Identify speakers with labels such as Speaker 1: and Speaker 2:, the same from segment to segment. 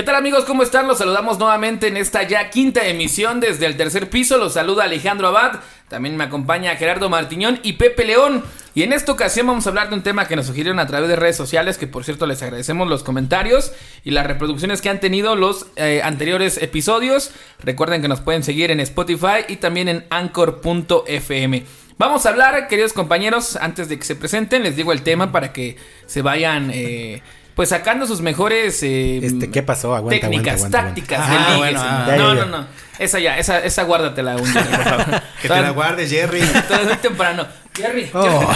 Speaker 1: ¿Qué tal amigos? ¿Cómo están? Los saludamos nuevamente en esta ya quinta emisión desde el tercer piso. Los saluda Alejandro Abad. También me acompaña Gerardo Martiñón y Pepe León. Y en esta ocasión vamos a hablar de un tema que nos sugirieron a través de redes sociales, que por cierto les agradecemos los comentarios y las reproducciones que han tenido los eh, anteriores episodios. Recuerden que nos pueden seguir en Spotify y también en anchor.fm. Vamos a hablar, queridos compañeros, antes de que se presenten, les digo el tema para que se vayan... Eh, pues sacando sus mejores
Speaker 2: eh, este, ¿qué pasó?
Speaker 1: Aguanta, técnicas, aguanta, tácticas ah, bueno, ah, no, no, no. Esa ya, esa, esa guárdatela un
Speaker 3: por favor. que te la guardes, Jerry.
Speaker 1: Todo muy temprano. Jerry. Oh.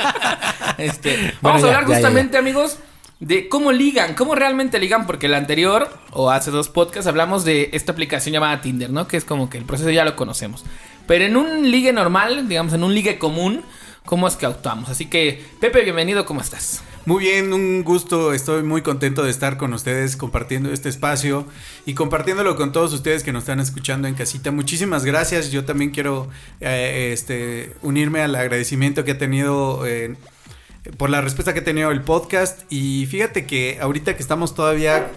Speaker 1: este, vamos a hablar justamente, amigos, de cómo ligan, cómo realmente ligan, porque el anterior, o hace dos podcasts, hablamos de esta aplicación llamada Tinder, ¿no? Que es como que el proceso ya lo conocemos. Pero en un ligue normal, digamos, en un ligue común, ¿cómo es que actuamos? Así que, Pepe, bienvenido, ¿cómo estás?
Speaker 3: Muy bien, un gusto, estoy muy contento de estar con ustedes compartiendo este espacio y compartiéndolo con todos ustedes que nos están escuchando en casita. Muchísimas gracias, yo también quiero eh, este, unirme al agradecimiento que ha tenido eh, por la respuesta que ha tenido el podcast. Y fíjate que ahorita que estamos todavía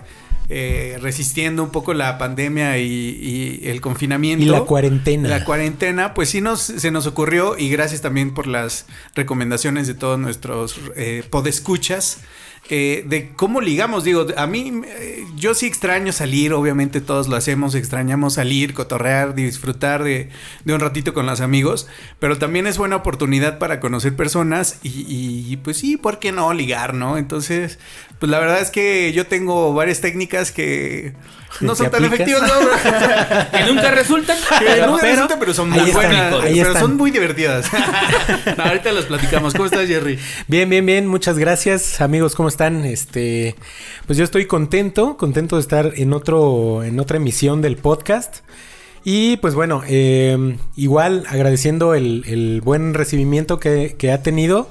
Speaker 3: eh, resistiendo un poco la pandemia y, el confinamiento.
Speaker 2: Y la cuarentena.
Speaker 3: La cuarentena, pues sí nos, se nos ocurrió y gracias también por las recomendaciones de todos nuestros eh, podescuchas. Eh, de cómo ligamos, digo, a mí eh, yo sí extraño salir, obviamente todos lo hacemos, extrañamos salir, cotorrear, disfrutar de, de un ratito con los amigos, pero también es buena oportunidad para conocer personas y, y, pues sí, ¿por qué no ligar, no? Entonces, pues la verdad es que yo tengo varias técnicas que no son tan efectivas,
Speaker 1: ¿no? que nunca resultan.
Speaker 3: Que nunca resultan, pero son muy buenas. pero son muy divertidas. ahorita las platicamos. ¿Cómo estás, Jerry?
Speaker 2: Bien, bien, bien. Muchas gracias, amigos. ¿Cómo están? Este, pues yo estoy contento, contento de estar en otro, en otra emisión del podcast. Y pues bueno, eh, igual agradeciendo el, el buen recibimiento que, que ha tenido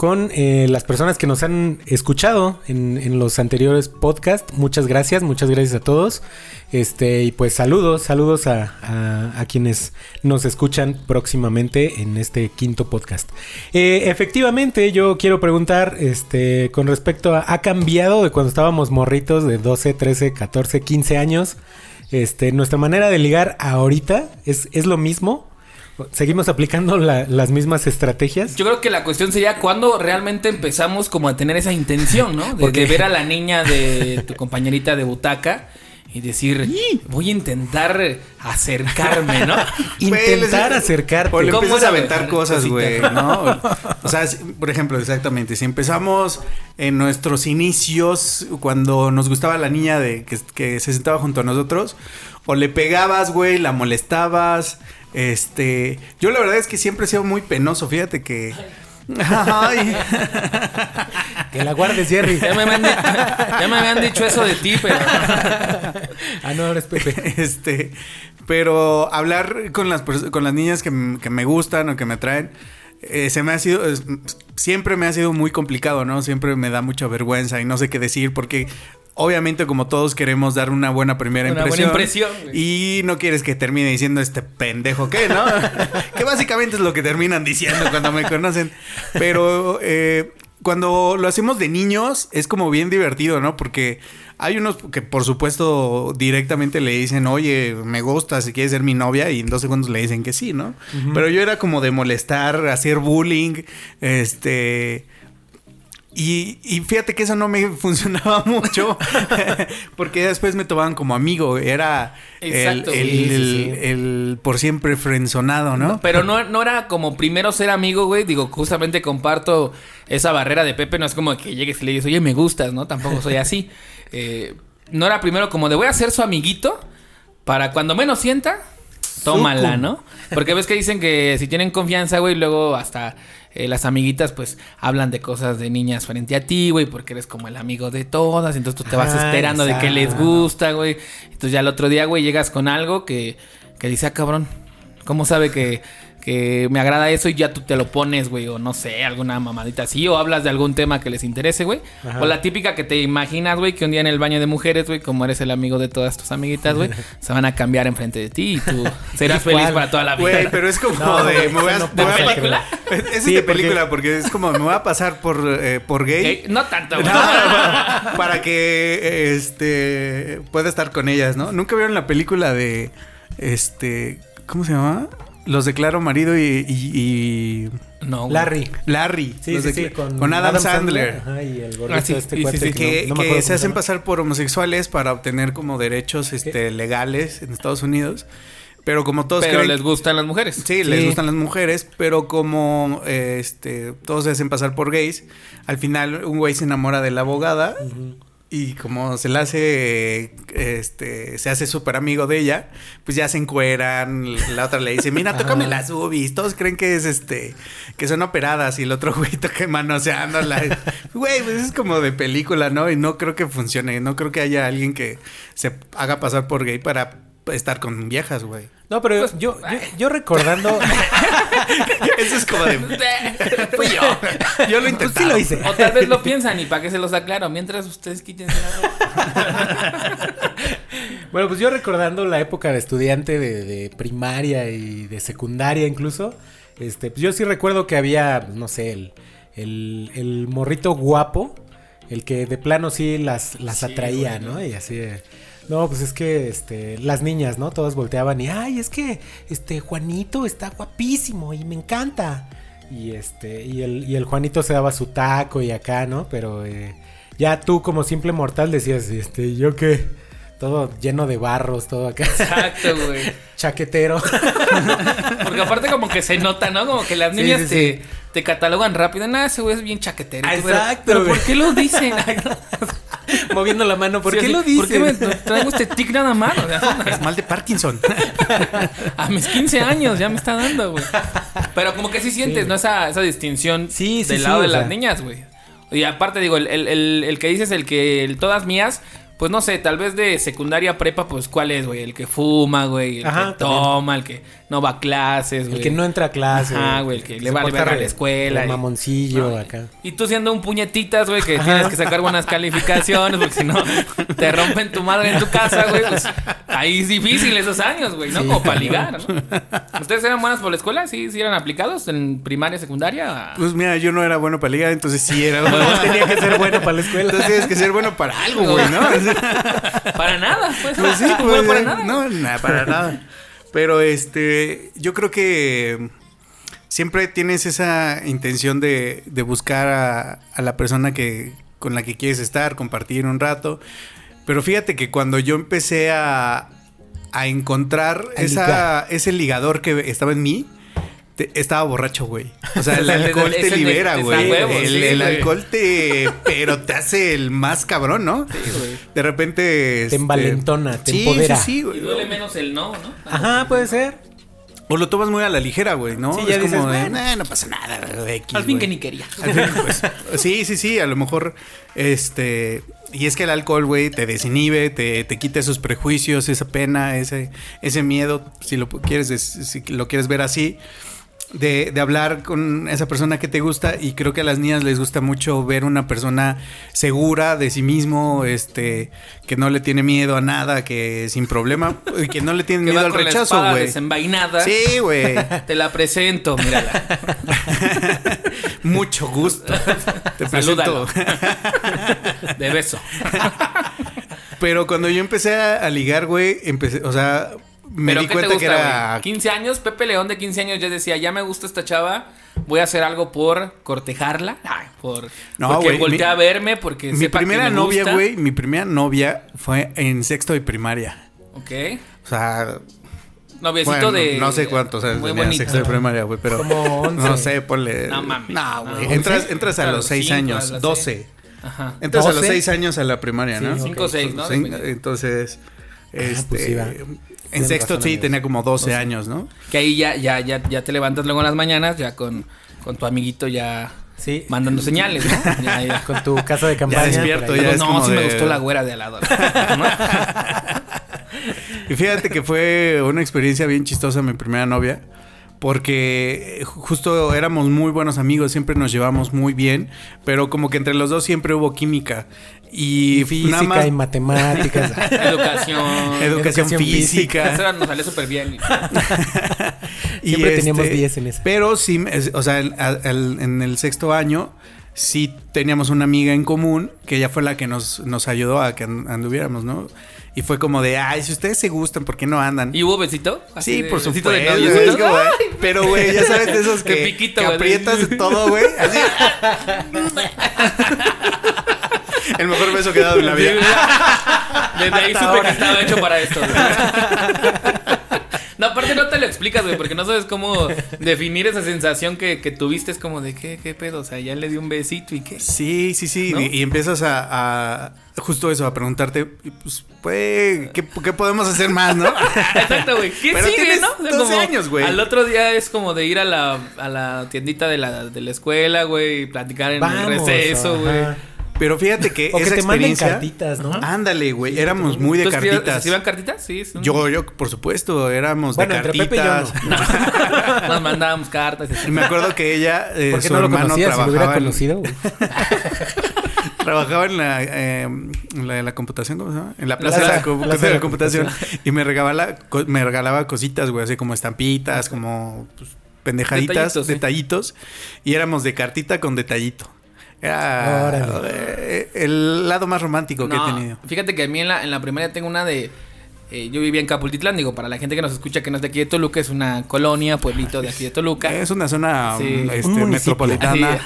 Speaker 2: con eh, las personas que nos han escuchado en, los anteriores podcasts. Muchas gracias, muchas gracias a todos. Este, y pues saludos, saludos a, quienes nos escuchan próximamente en este quinto podcast. Eh, efectivamente, yo quiero preguntar, este, con respecto a, ¿ha cambiado de cuando estábamos morritos de 12, 13, 14, 15 años? Este, nuestra manera de ligar ahorita es, es lo mismo ¿Seguimos aplicando las mismas estrategias?
Speaker 1: Yo creo que la cuestión sería cuando realmente empezamos como a tener esa intención, ¿no? De, ver a la niña de tu compañerita de butaca y decir, voy a intentar acercarme, ¿no?
Speaker 2: intentar acercarte.
Speaker 3: O le empiezas a aventar cosas, güey, ¿no? O sea, por ejemplo, exactamente, si empezamos en nuestros inicios, cuando nos gustaba la niña de que, que se sentaba junto a nosotros, o le pegabas, güey, la molestabas, este, yo la verdad es que siempre he sido muy penoso, fíjate que... Ay.
Speaker 2: que la guardes, Jerry.
Speaker 1: Ya me, habían, dicho eso de ti, pero...
Speaker 2: ah, no, eres Pepe.
Speaker 3: Este, pero hablar con las, con las niñas que, me gustan o que me atraen, eh, se me ha sido, siempre me ha sido muy complicado, ¿no? Siempre me da mucha vergüenza y no sé qué decir porque obviamente como todos queremos dar una buena primera una impresión. Buena impresión y no quieres que termine diciendo este pendejo qué, ¿no? que básicamente es lo que terminan diciendo cuando me conocen. Pero eh, cuando lo hacemos de niños es como bien divertido, ¿no? Porque hay unos que por supuesto directamente le dicen, oye, me gusta, si quieres ser mi novia, y en dos segundos le dicen que sí, ¿no? Pero yo era como de molestar, hacer bullying, este y, fíjate que eso no me funcionaba mucho, porque después me tomaban como amigo, era el, por siempre frenzonado, ¿no?
Speaker 1: Pero no, no era como primero ser amigo, güey, digo, justamente comparto esa barrera de Pepe, no es como que llegues y le dices, oye, me gustas, ¿no? Tampoco soy así. Eh, no era primero como de voy a ser su amiguito para cuando menos sienta, tómala, ¿no? Porque ves que dicen que si tienen confianza, güey, luego hasta eh, las amiguitas pues hablan de cosas de niñas frente a ti, güey, porque eres como el amigo de todas, entonces tú te vas ah, esperando de qué les gusta, güey. Entonces ya el otro día, güey, llegas con algo que, que dice, ah, cabrón, ¿cómo sabe que, que me agrada eso y ya tú te lo pones, güey, o no sé, alguna mamadita así, o hablas de algún tema que les interese, güey. O la típica que te imaginas, güey, que un día en el baño de mujeres, güey, como eres el amigo de todas tus amiguitas, güey, se van a cambiar enfrente de ti y tú serás feliz para toda la vida.
Speaker 3: Güey, pero es como
Speaker 2: No,
Speaker 3: de. Me voy a,
Speaker 2: no
Speaker 3: me voy a-
Speaker 1: película?
Speaker 3: Es,
Speaker 2: Sí,
Speaker 3: de película porque es como me voy a pasar por, eh, por gay.
Speaker 1: No tanto, güey.
Speaker 3: para, para que este pueda estar con ellas, ¿no? Nunca vieron la película de este ¿cómo se llama? Los declaro marido y, y- y
Speaker 1: No, güey.
Speaker 2: Larry.
Speaker 3: Larry.
Speaker 2: Sí,
Speaker 3: Los
Speaker 2: sí, sí,
Speaker 3: decla- con, Adam, Sandler.
Speaker 2: Ajá, y el gordito
Speaker 1: Ah, sí,
Speaker 2: este cuate
Speaker 1: sí,
Speaker 2: que no- no
Speaker 3: se hacen pasar por homosexuales para obtener como derechos este, legales en Estados Unidos. Pero como todos
Speaker 1: Pero
Speaker 3: creen
Speaker 1: les gustan las mujeres.
Speaker 3: Sí, les gustan las mujeres, pero como eh, este todos se hacen pasar por gays, al final un güey se enamora de la abogada y como se la hace este se hace súper amigo de ella, pues ya se encueran, la otra le dice, "Mira, tócame las boobies." Todos creen que es este que son operadas y el otro güey toca manoseándola. Güey, pues es como de película, ¿no? Y no creo que funcione, no creo que haya alguien que se haga pasar por gay para estar con viejas, güey.
Speaker 2: No, pero
Speaker 1: Pues,
Speaker 2: yo, yo, yo recordando.
Speaker 3: Eso es como de
Speaker 1: Fui yo.
Speaker 3: Yo lo
Speaker 2: Pues
Speaker 3: intenté.
Speaker 2: sí lo hice.
Speaker 1: O tal vez lo piensan y para que se los aclaro. Mientras ustedes quítense la
Speaker 2: Bueno, pues yo recordando la época de estudiante de, de primaria y de secundaria incluso, este, pues yo sí recuerdo que había, no sé, el, el, el morrito guapo, el que de plano sí las, las
Speaker 1: Sí,
Speaker 2: atraía, ¿no? Y así de, No, pues es que este, las niñas, ¿no? Todas volteaban y, ay, es que este Juanito está guapísimo y me encanta. Y este, y el, y el Juanito se daba su taco y acá, ¿no? Pero eh, ya tú como simple mortal decías, este, ¿yo qué? Todo lleno de barros, todo acá.
Speaker 1: Exacto, güey.
Speaker 2: Chaquetero.
Speaker 1: Porque aparte como que se nota, ¿no? Como que las niñas
Speaker 2: sí,
Speaker 1: te,
Speaker 2: sí.
Speaker 1: te catalogan rápido. Nada, ese güey es bien chaquetero. Pero-
Speaker 2: exacto,
Speaker 1: Pero,
Speaker 2: güey.
Speaker 1: ¿por qué lo dicen?
Speaker 2: Moviendo la mano. ¿Por
Speaker 1: Sí,
Speaker 2: qué
Speaker 1: así,
Speaker 2: lo dices?
Speaker 1: ¿Por qué me traigo este tic nada más? O sea,
Speaker 3: Es mal de Parkinson.
Speaker 1: a mis 15 años ya me está dando, güey. Pero como que sí sientes,
Speaker 2: Sí.
Speaker 1: ¿no? Esa, esa distinción
Speaker 2: Sí, sí,
Speaker 1: del lado de las
Speaker 2: sea.
Speaker 1: niñas, güey. Y aparte, digo, el, el, el- el que dices, el que el todas mías, pues no sé, tal vez de secundaria prepa, pues ¿cuál es, güey? El que fuma, güey, el
Speaker 2: Ajá,
Speaker 1: que
Speaker 2: también.
Speaker 1: toma, el que no va a clases, güey.
Speaker 2: El que no entra a clase.
Speaker 1: Ajá, güey, el que le
Speaker 2: se
Speaker 1: vale a la escuela y-
Speaker 2: mamoncillo
Speaker 1: No,
Speaker 2: acá.
Speaker 1: Y tú siendo un puñetitas, güey, que
Speaker 2: Ajá.
Speaker 1: tienes que sacar buenas calificaciones, porque si no te rompen tu madre en tu casa, güey, pues ahí es difícil esos años, güey, ¿no?
Speaker 2: Sí.
Speaker 1: Como para ligar, ¿no? ¿Ustedes eran buenas por la escuela? ¿Sí, sí eran aplicados en primaria, secundaria?
Speaker 3: Pues mira, yo no era bueno para ligar, entonces sí era bueno.
Speaker 2: Tenía que ser bueno para la escuela.
Speaker 3: Entonces tienes que ser bueno para algo, güey, ¿no?
Speaker 1: Para nada, pues.
Speaker 3: Pues sí,
Speaker 1: no
Speaker 3: pues,
Speaker 1: para
Speaker 3: eh,
Speaker 1: nada.
Speaker 3: No, nada, para nada. Pero este, yo creo que siempre tienes esa intención de, de buscar a, a la persona que con la que quieres estar, compartir un rato. Pero fíjate que cuando yo empecé a, a encontrar esa, ese ligador que estaba en mí, te- estaba borracho, güey. O sea, el alcohol te
Speaker 1: te-
Speaker 3: libera,
Speaker 1: te
Speaker 3: güey. el
Speaker 1: sí,
Speaker 3: alcohol te... Pero te hace el más cabrón, ¿no?
Speaker 1: güey.
Speaker 3: De repente... este,
Speaker 2: envalentona, te
Speaker 3: sí,
Speaker 2: empodera.
Speaker 3: Sí, sí,
Speaker 1: Y
Speaker 3: güey.
Speaker 1: duele menos el no, ¿no?
Speaker 2: Ajá, puede ser.
Speaker 3: O lo tomas muy a la ligera, güey, ¿no?
Speaker 2: Sí, ya
Speaker 3: es
Speaker 2: dices,
Speaker 3: como de,
Speaker 2: bueno.
Speaker 3: "Nah, no pasa nada, güey, X,
Speaker 1: Al fin
Speaker 3: güey".
Speaker 1: que ni quería.
Speaker 3: Al fin, pues, sí, sí, sí, a lo mejor, este, y es que el alcohol, güey, te desinhibe, te, te quita esos prejuicios, esa pena, ese, ese miedo, si lo quieres, si lo quieres ver así, de, de hablar con esa persona que te gusta, y creo que a las niñas les gusta mucho ver una persona segura de sí mismo, este, que no le tiene miedo a nada, que sin problema, y que no le tiene miedo al rechazo, güey.
Speaker 1: desenvainada.
Speaker 3: Sí, güey.
Speaker 1: Te la presento, mírala.
Speaker 3: Mucho gusto. Te presento.
Speaker 1: Salúdalo. De beso.
Speaker 3: Pero cuando yo empecé a, a ligar, güey, empecé, o sea, me
Speaker 1: ¿Pero
Speaker 3: di
Speaker 1: qué te
Speaker 3: cuenta que
Speaker 1: gusta,
Speaker 3: era.
Speaker 1: güey? 15 años, Pepe León de 15 años ya decía, ya me gusta esta chava, voy a hacer algo por cortejarla, ay, por
Speaker 3: No,
Speaker 1: porque
Speaker 3: güey,
Speaker 1: voltea a verme, porque
Speaker 3: Mi
Speaker 1: sepa que
Speaker 3: primera
Speaker 1: me
Speaker 3: novia, güey, mi primera novia fue en sexto de primaria.
Speaker 1: Ok.
Speaker 3: O sea,
Speaker 1: Noviecito
Speaker 3: bueno,
Speaker 1: de
Speaker 3: no sé cuántos años
Speaker 1: muy
Speaker 3: tenía en
Speaker 1: bonito.
Speaker 3: sexto de primaria, güey, pero
Speaker 2: Como 11.
Speaker 3: no sé, ponle.
Speaker 1: No mames.
Speaker 3: No, güey.
Speaker 1: No,
Speaker 3: entras,
Speaker 2: 11.
Speaker 3: entras a los seis
Speaker 1: cinco,
Speaker 3: años,
Speaker 1: algo así.
Speaker 3: 12.
Speaker 1: Ajá.
Speaker 3: Entras a los
Speaker 2: 12.
Speaker 3: seis años a la primaria,
Speaker 2: Sí,
Speaker 3: ¿no?
Speaker 2: ok.
Speaker 1: Cinco o seis, ¿no?
Speaker 3: Sí,
Speaker 1: Depende.
Speaker 3: entonces, este,
Speaker 2: pues sí, va.
Speaker 3: En sexto sí tenía como 12 años, ¿no?
Speaker 1: Que ahí ya, ya, ya, ya te levantas luego en las mañanas, ya con, con tu amiguito ya
Speaker 2: Sí.
Speaker 1: mandando señales, ¿no? Ya, ya.
Speaker 2: Con tu casa de campaña.
Speaker 3: despierto,
Speaker 2: por ahí.
Speaker 3: ya es
Speaker 1: no,
Speaker 3: como
Speaker 1: sí me gustó la güera de al lado. ¿no?
Speaker 3: Y fíjate que fue una experiencia bien chistosa mi primera novia. Porque eh, justo éramos muy buenos amigos, siempre nos llevamos muy bien, pero como que entre los dos siempre hubo química. Y,
Speaker 2: Y física
Speaker 3: nada más
Speaker 2: y matemáticas.
Speaker 1: Educación.
Speaker 3: educación,
Speaker 2: educación
Speaker 3: física.
Speaker 1: Eso nos salió súper bien.
Speaker 3: Y
Speaker 2: Siempre teníamos
Speaker 3: este,
Speaker 2: 10 en esa.
Speaker 3: Pero sí, es- o sea, el- en el sexto año sí teníamos una amiga en común que ella fue la que nos, nos ayudó a que and- anduviéramos, ¿no? Y fue como de, ay, si ustedes se gustan, ¿por qué no andan?
Speaker 1: ¿Y hubo besito? Así
Speaker 3: Sí,
Speaker 1: de-
Speaker 3: por supuesto.
Speaker 1: de novios.
Speaker 3: es como, "Ay", pero, güey, ya sabes de esos
Speaker 1: De
Speaker 3: que,
Speaker 1: piquito,
Speaker 3: que
Speaker 1: güey.
Speaker 3: aprietas de todo, güey. Así. El mejor beso que he dado en la vida.
Speaker 1: Desde ahí
Speaker 2: Hasta
Speaker 1: supe
Speaker 2: ahora.
Speaker 1: que estaba hecho para esto. güey. No, aparte no te lo explicas, güey, porque no sabes cómo definir esa sensación que, que tuviste. Es como de, ¿qué, qué pedo? O sea, ya le di un besito y qué.
Speaker 3: Sí, sí, sí.
Speaker 1: ¿No?
Speaker 3: Y, y empiezas a, a- justo eso, a preguntarte, pues, pues, ¿qué, qué podemos hacer más, no?
Speaker 1: Exacto, güey. ¿Qué
Speaker 3: Pero
Speaker 1: sigue, no? O sea,
Speaker 3: 12 años, güey.
Speaker 1: Al otro día es como de ir a la, a la tiendita de la, de la escuela, güey, y platicar en
Speaker 2: Vamos,
Speaker 1: el receso, güey.
Speaker 3: Pero fíjate que
Speaker 2: O que
Speaker 3: esa
Speaker 2: manden
Speaker 3: experiencia...
Speaker 2: cartitas, ¿no?
Speaker 3: Ándale, güey. Éramos muy de
Speaker 1: ¿Tú escribías-
Speaker 3: cartitas.
Speaker 1: ¿Se iban cartitas? Sí. son-
Speaker 3: Yo, yo, por supuesto, éramos
Speaker 2: Bueno,
Speaker 3: de
Speaker 2: entre Pepe y yo
Speaker 3: cartitas.
Speaker 2: no.
Speaker 1: Nos mandábamos cartas. y así.
Speaker 3: Y me acuerdo que ella, eh,
Speaker 2: ¿Por qué
Speaker 3: su
Speaker 2: no lo
Speaker 3: hermano
Speaker 2: conocías? Si lo hubiera
Speaker 3: trabajaba,
Speaker 2: conocido, güey.
Speaker 3: trabajaba en la, eh, en la, en la computación, ¿cómo se llama? En la plaza, de, la, co-
Speaker 2: Plaza
Speaker 3: de
Speaker 2: de
Speaker 3: la
Speaker 2: la
Speaker 3: computación. Y me regalaba, me regalaba cositas, güey, así como estampitas, como pues, pendejaditas,
Speaker 1: Detallitos,
Speaker 3: detallitos.
Speaker 1: sí.
Speaker 3: Y éramos de cartita con detallito. Era
Speaker 2: Órale.
Speaker 3: eh, el lado más romántico que
Speaker 1: No,
Speaker 3: he tenido.
Speaker 1: Fíjate que a mí en la, en la primaria tengo una de. eh, yo vivía en Capultitlán, digo, para la gente que nos escucha que no es de aquí de Toluca, es una colonia, pueblito de aquí de Toluca.
Speaker 3: Es una zona
Speaker 1: Sí.
Speaker 3: este,
Speaker 2: Un
Speaker 3: metropolitana.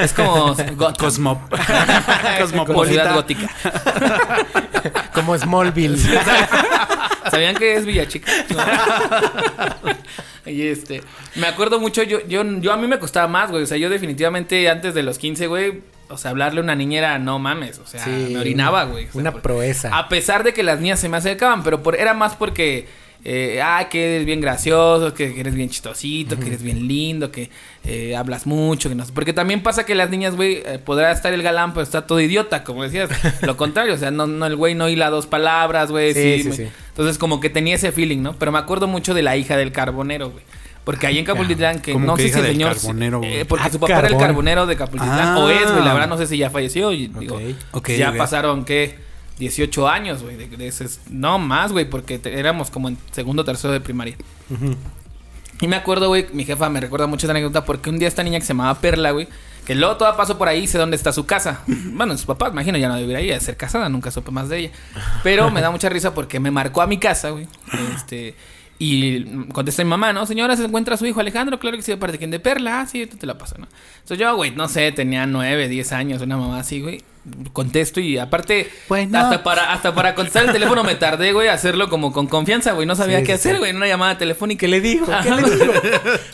Speaker 1: Es como Gotham.
Speaker 3: Cosmo- cosmopolita.
Speaker 1: gótica.
Speaker 2: Como Smallville.
Speaker 1: ¿Sabían que es Villachica? Y este, me acuerdo mucho, yo, yo, yo a mí me costaba más, güey. O sea, yo definitivamente antes de los 15, güey, o sea, hablarle a una niña era no mames. O sea,
Speaker 2: Sí,
Speaker 1: me orinaba, güey. O sea,
Speaker 2: Una
Speaker 1: por-
Speaker 2: proeza.
Speaker 1: A pesar de que las niñas se me acercaban, pero por, era más porque, eh, ah, que eres bien gracioso, que, que eres bien chistosito, que eres bien lindo, que eh, hablas mucho, que no sé. Porque también pasa que las niñas, güey, eh, podrá estar el galán, pero está todo idiota, como decías. Lo contrario, o sea, no, no el güey no hila dos palabras, güey.
Speaker 2: Sí,
Speaker 1: sí,
Speaker 2: sí,
Speaker 1: me-
Speaker 2: sí.
Speaker 1: Entonces, como que tenía ese feeling, ¿no? Pero me acuerdo mucho de la hija del carbonero, güey. Porque ahí en Capultitlán, que
Speaker 3: ¿Cómo
Speaker 1: no
Speaker 3: que
Speaker 1: sé si el señor.
Speaker 3: carbonero,
Speaker 1: eh, porque
Speaker 2: Ah,
Speaker 1: su papá era el carbonero de Capultitlán.
Speaker 3: Ah.
Speaker 1: O es, güey. La verdad no sé si ya falleció. Y, digo,
Speaker 2: Ok.
Speaker 3: Ok,
Speaker 1: ya pasaron, ¿qué? 18 años, güey. De, de no más, güey, porque te- éramos como en segundo o tercero de primaria. Y me acuerdo, güey, mi jefa me recuerda mucho esa anécdota porque un día esta niña que se llamaba Perla, güey, que luego toda pasó por ahí, sé dónde está su casa. Bueno, sus papás, imagino, ya no debería ir a ser casada, nunca supe más de ella. Pero me da mucha risa porque me marcó a mi casa, güey. Este. Y contesta mi mamá, ¿no? Señora, ¿se encuentra su hijo Alejandro? Claro que sí, aparte quién de Perla. Ah, sí, tú te la paso, ¿no? Entonces yo, güey, no sé, tenía nueve, diez años, una mamá así, güey. Contesto y aparte,
Speaker 3: Bueno.
Speaker 1: hasta para hasta para contestar el teléfono me tardé, güey, a hacerlo como con confianza, güey. No sabía
Speaker 2: Sí,
Speaker 1: qué
Speaker 2: sí,
Speaker 1: hacer,
Speaker 2: sí.
Speaker 1: güey, en una llamada telefónica.
Speaker 2: ¿Qué le dijo? ¿Qué le dijo?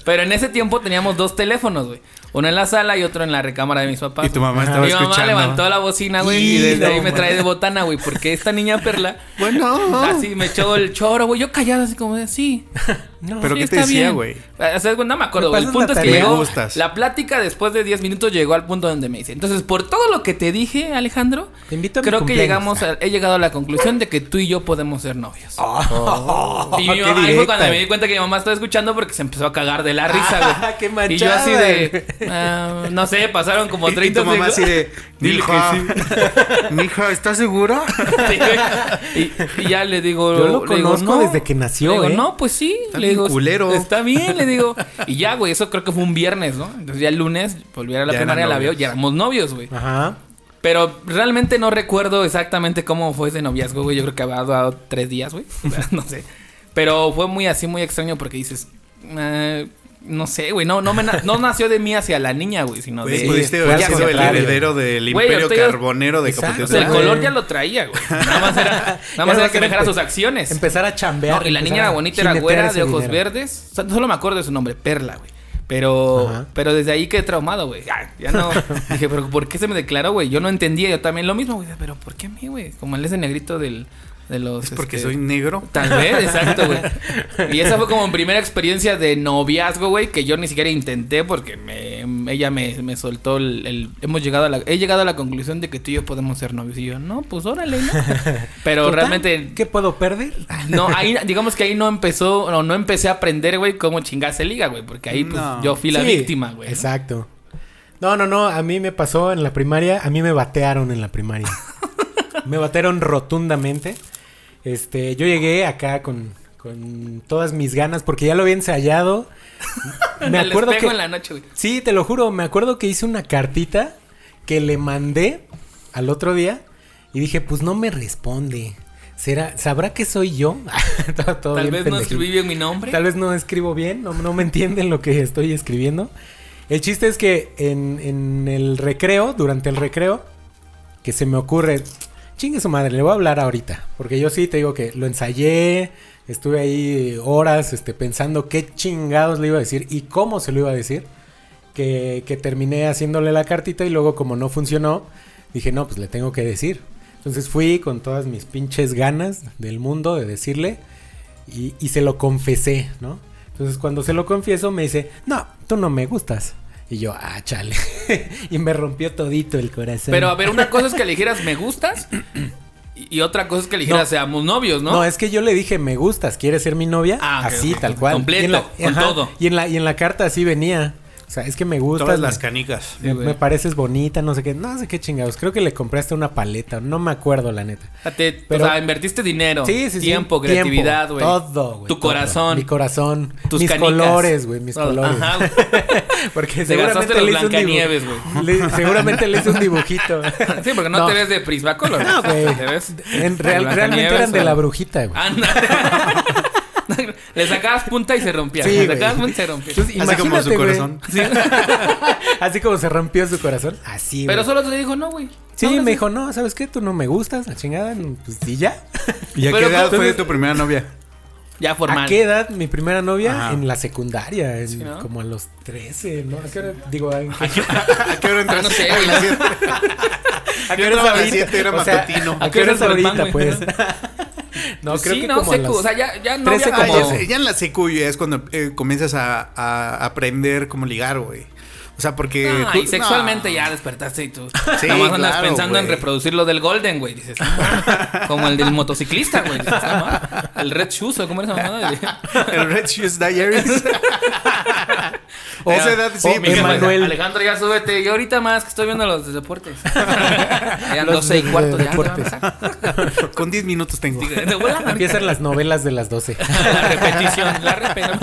Speaker 1: Pero en ese tiempo teníamos dos teléfonos, güey. Uno en la sala y otro en la recámara de mis papás.
Speaker 3: Y tu mamá estaba
Speaker 1: Mi mamá
Speaker 3: escuchando.
Speaker 1: levantó la bocina, güey, y
Speaker 2: Y
Speaker 1: desde
Speaker 2: no,
Speaker 1: ahí me trae de botana, güey, porque esta niña Perla
Speaker 3: Bueno.
Speaker 1: así me echó el choro, güey. Yo callado así como de, sí.
Speaker 2: No.
Speaker 3: Pero
Speaker 1: sí,
Speaker 3: ¿qué te decía,
Speaker 1: bien".
Speaker 3: güey?
Speaker 1: O sea, no me acuerdo,
Speaker 2: ¿Me
Speaker 1: güey. El punto es que llegó. La plática después de 10 minutos llegó al punto donde me dice. Entonces, por todo lo que te dije, Alejandro,
Speaker 2: Te invito a mi
Speaker 1: creo que llegamos a- he llegado a la conclusión de que tú y yo podemos ser novios.
Speaker 2: Oh,
Speaker 1: Y mi
Speaker 2: qué
Speaker 1: mamá, ahí fue cuando me di cuenta que mi mamá estaba escuchando porque se empezó a cagar de la risa, güey.
Speaker 2: Ah, qué
Speaker 1: y yo así de, ah, no sé, pasaron como
Speaker 3: Y- y
Speaker 1: 30
Speaker 3: tu mamá así de, mija, mija, ¿estás segura?
Speaker 1: Sí, y, y ya le digo,
Speaker 2: Yo lo
Speaker 1: le digo,
Speaker 2: conozco
Speaker 1: no.
Speaker 2: desde que nació,
Speaker 1: Le digo,
Speaker 2: ¿eh?
Speaker 1: no, pues sí.
Speaker 3: Está
Speaker 1: le
Speaker 3: bien
Speaker 1: digo,
Speaker 3: culero.
Speaker 1: Está bien, le digo. Y ya, güey, eso creo que fue un viernes, ¿no? Entonces ya el lunes volví a la
Speaker 3: Ya
Speaker 1: primaria, la veo, ya éramos novios, güey.
Speaker 2: Ajá.
Speaker 1: Pero realmente no recuerdo exactamente cómo fue ese noviazgo, güey. Yo creo que había dado tres días, güey. No sé. Pero fue muy así, muy extraño porque dices... eh, no sé, güey. No, no, me na- no nació de mí hacia la niña, güey. Sino
Speaker 3: Güey,
Speaker 1: de...
Speaker 3: pudiste haber sido el heredero del
Speaker 1: Güey,
Speaker 3: imperio carbonero de
Speaker 2: Exacto.
Speaker 1: O sea, el color ya lo traía, güey. Nada más era, nada más era que dejara sus acciones.
Speaker 2: Empezar a chambear.
Speaker 1: No, y la niña era bonita, era güera, de ojos
Speaker 2: dinero.
Speaker 1: verdes. O sea, solo me acuerdo de su nombre, Perla, güey. Pero,
Speaker 2: Ajá.
Speaker 1: pero desde ahí quedé traumado, güey. Ya, ya no. Dije, pero ¿por qué se me declaró, güey? Yo no entendía, yo también lo mismo, güey. Pero ¿por qué a mí, güey? Como él es el negrito del, de los.
Speaker 3: Es porque
Speaker 1: este,
Speaker 3: soy negro.
Speaker 1: Tal vez, exacto, güey. Y esa fue como mi primera experiencia de noviazgo, güey, que yo ni siquiera intenté porque me, ella me, me soltó el, el- Hemos llegado a la... He llegado a la conclusión de que tú y yo podemos ser novios. Y yo, no, pues órale, ¿no? Pero
Speaker 2: Total,
Speaker 1: realmente...
Speaker 2: ¿Qué puedo perder?
Speaker 1: No, ahí, digamos que ahí no empezó, no, no empecé a aprender, güey, cómo chingarse liga, güey, porque ahí, pues,
Speaker 3: No.
Speaker 1: yo fui la
Speaker 2: Sí,
Speaker 1: víctima, güey. ¿no?
Speaker 2: Exacto. No, no, no. A mí me pasó en la primaria. A mí me batearon en la primaria. me batearon rotundamente. Este, yo llegué acá con, con todas mis ganas porque ya lo había ensayado.
Speaker 1: En
Speaker 2: Me acuerdo que
Speaker 1: en la noche, güey.
Speaker 2: Sí, te lo juro, me acuerdo que hice una cartita que le mandé al otro día y dije, pues no me responde. ¿Será, ¿Sabrá que soy yo? Todo- todo
Speaker 1: Tal
Speaker 2: bien
Speaker 1: vez no escribí bien mi nombre.
Speaker 2: Tal vez no escribo bien, no, no me entienden lo que estoy escribiendo. El chiste es que en, en el recreo, durante el recreo, que se me ocurre, chingue su madre, le voy a hablar ahorita. Porque yo sí te digo que lo ensayé, estuve ahí horas este, pensando qué chingados le iba a decir y cómo se lo iba a decir. Que, que terminé haciéndole la cartita y luego como no funcionó, dije, no, pues le tengo que decir. Entonces fui con todas mis pinches ganas del mundo de decirle y, y se lo confesé, ¿no? Entonces cuando se lo confieso me dice, no, tú no me gustas. Y yo, ah, chale. y me rompió todito el corazón.
Speaker 1: Pero a ver, una cosa es que le dijeras me gustas y otra cosa es que le dijeras
Speaker 2: No.
Speaker 1: seamos novios, ¿no?
Speaker 2: ¿no? es que yo le dije, me gustas, ¿quieres ser mi novia?
Speaker 1: Ah,
Speaker 2: así, tal cual.
Speaker 1: Completo,
Speaker 2: Y en la-
Speaker 1: con todo.
Speaker 2: Y en, la, y en la carta así venía. O sea, es que me gustas.
Speaker 3: Todas
Speaker 2: me-
Speaker 3: las canicas.
Speaker 2: me,
Speaker 1: güey.
Speaker 2: me pareces bonita, no sé qué. No sé qué chingados. Creo que le compraste una paleta. No me acuerdo, la neta.
Speaker 1: Fíjate,
Speaker 2: Pero-
Speaker 1: o sea, invertiste dinero,
Speaker 2: Sí, sí, sí.
Speaker 1: tiempo, creatividad, güey.
Speaker 2: Todo, güey.
Speaker 1: Tu
Speaker 2: todo.
Speaker 1: corazón.
Speaker 2: Mi corazón.
Speaker 1: Tus
Speaker 2: mis
Speaker 1: canicas.
Speaker 2: colores, güey. Mis
Speaker 1: Todo.
Speaker 2: colores.
Speaker 1: Ajá, güey.
Speaker 2: Porque
Speaker 1: Te gastaste los
Speaker 2: le hice un
Speaker 1: Blancanieves.
Speaker 2: Le- seguramente le hice un dibujito.
Speaker 1: Sí, porque no, te ves de Prismacolor.
Speaker 2: No, güey.
Speaker 1: Te ves
Speaker 2: En
Speaker 1: de
Speaker 2: real- realmente eran de la brujita, güey.
Speaker 1: Le sacabas punta y se rompía.
Speaker 2: Sí,
Speaker 1: Le sacabas punta y se rompía.
Speaker 2: Entonces,
Speaker 3: Así como su corazón.
Speaker 1: Sí.
Speaker 2: Así como se rompió su corazón. Así,
Speaker 1: Pero solo te dijo no, güey.
Speaker 2: Sí,
Speaker 1: No,
Speaker 2: me dijo, no, ¿sabes qué? Tú no me gustas, la chingada. Pues, ¿y ya?
Speaker 3: ¿Y a
Speaker 1: Pero
Speaker 3: qué edad fue tu primera novia?
Speaker 1: Ya formal.
Speaker 2: ¿A qué edad mi primera novia?
Speaker 3: Ajá.
Speaker 2: En la secundaria, en-
Speaker 1: ¿no?
Speaker 2: como a los 13, ¿no? ¿A qué hora? Digo, ¿a qué-
Speaker 3: ¿A qué hora
Speaker 1: Ah, no sé,
Speaker 3: A
Speaker 1: güey.
Speaker 3: ¿A qué hora las
Speaker 2: ahorita?
Speaker 3: 7 era
Speaker 2: O sea? ¿A qué hora es
Speaker 1: ¿A qué hora es el
Speaker 2: ahorita, pues? no,
Speaker 1: Pues
Speaker 2: creo
Speaker 1: sí,
Speaker 2: que
Speaker 1: no,
Speaker 2: como
Speaker 1: secu,
Speaker 2: las-
Speaker 1: o sea, ya, ya no
Speaker 2: 13
Speaker 1: había como...
Speaker 3: ya, sé, ya en la secu ya es cuando eh, comienzas a, a aprender cómo ligar, güey. O sea, porque... Ju-
Speaker 1: y sexualmente
Speaker 3: no.
Speaker 1: ya despertaste y tú.
Speaker 3: Sí,
Speaker 1: Nada más andas
Speaker 3: claro,
Speaker 1: pensando en reproducir lo del Golden, güey. Dices, como el del motociclista, güey. Dices, "Ah, El Red Shoes, ¿o ¿cómo era esa mamada?
Speaker 3: El Red Shoes Diaries. A esa edad sí.
Speaker 2: Oh,
Speaker 3: pues,
Speaker 2: Emanuel.
Speaker 1: Alejandro, ya súbete. Yo ahorita más que estoy viendo los de deportes. Ya
Speaker 2: Los
Speaker 1: 12 y
Speaker 2: de-
Speaker 1: cuarto
Speaker 2: de
Speaker 1: ya.
Speaker 2: deportes.
Speaker 3: Con 10 minutos tengo.
Speaker 2: Empiezan las novelas de las 12.
Speaker 1: La repetición, la repetición.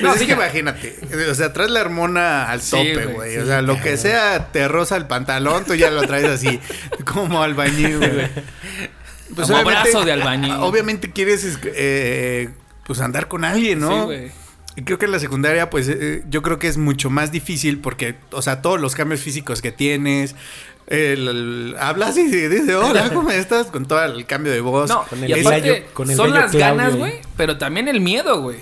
Speaker 3: Pues es que imagínate, o sea, traes la hormona al
Speaker 1: Sí,
Speaker 3: tope,
Speaker 1: güey,
Speaker 2: sí,
Speaker 3: o sea, lo que sea te roza el pantalón, tú ya lo traes así, como albañil, güey.
Speaker 1: Como brazo de albañil.
Speaker 3: Obviamente quieres es- eh, pues andar con alguien, ¿no?
Speaker 1: Sí, güey.
Speaker 3: Y creo que en la secundaria, pues eh, yo creo que es mucho más difícil porque, o sea, todos los cambios físicos que tienes, el, el- hablas y dices, hola, ¿cómo estás? Con todo el cambio de voz.
Speaker 1: No,
Speaker 2: Con el
Speaker 1: y aparte,
Speaker 2: con el
Speaker 1: son las
Speaker 2: Claudio
Speaker 1: ganas, güey, pero también el miedo, güey.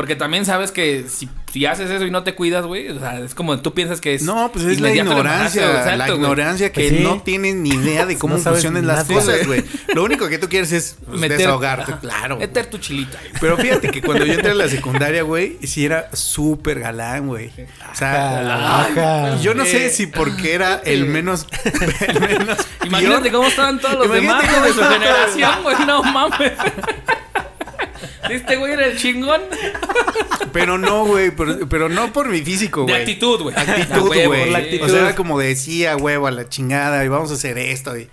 Speaker 1: Porque también sabes que si, si haces eso y no te cuidas, güey, o sea, es como tú piensas que es.
Speaker 3: No, pues es la ignorancia,
Speaker 1: exacto,
Speaker 3: la
Speaker 1: güey.
Speaker 3: ignorancia que
Speaker 2: Pues sí.
Speaker 3: no tienes ni idea de cómo
Speaker 2: No
Speaker 3: funcionan las cosas, güey. Lo único que tú quieres es pues,
Speaker 1: Meter-
Speaker 3: desahogarte,
Speaker 1: ajá,
Speaker 3: claro.
Speaker 1: Meter tu chilita. güey.
Speaker 3: Pero fíjate que cuando yo entré a la secundaria, güey, sí era súper galán, güey. O sea,
Speaker 2: Ajá.
Speaker 3: yo no sé si porque era el menos, el menos
Speaker 1: Imagínate cómo estaban todos los
Speaker 3: Imagínate
Speaker 1: demás de su generación, güey. No mames. Este güey era el chingón.
Speaker 3: Pero no, güey, pero, pero no por mi físico,
Speaker 1: De
Speaker 3: güey.
Speaker 1: actitud, güey.
Speaker 3: Actitud, güey. O sea, era como decía, huevo, a la chingada, y vamos a hacer esto. Y,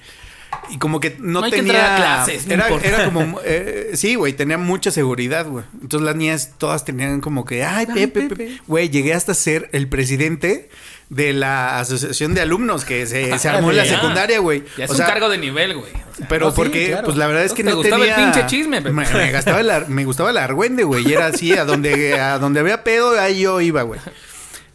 Speaker 3: y como que no,
Speaker 1: No que
Speaker 3: tenía.
Speaker 1: entrar a clases, no
Speaker 3: era, era como. eh, sí, güey, tenía mucha seguridad, güey. Entonces las niñas todas tenían como que, ay, Pepe, Pepe. Güey, llegué hasta ser el presidente de la asociación de alumnos que se, se armó en la secundaria, güey.
Speaker 1: Ya es
Speaker 3: O
Speaker 1: un cargo de nivel, güey. O sea,
Speaker 3: pero
Speaker 2: No, sí,
Speaker 3: porque,
Speaker 2: claro.
Speaker 3: pues la verdad es que
Speaker 1: ¿Te
Speaker 3: no
Speaker 1: gustaba el
Speaker 3: tenía...
Speaker 1: pinche chisme?
Speaker 3: Me, me gastaba el ar- me gustaba el argüende, güey. Y era así, a donde, a donde había pedo, ahí yo iba, güey.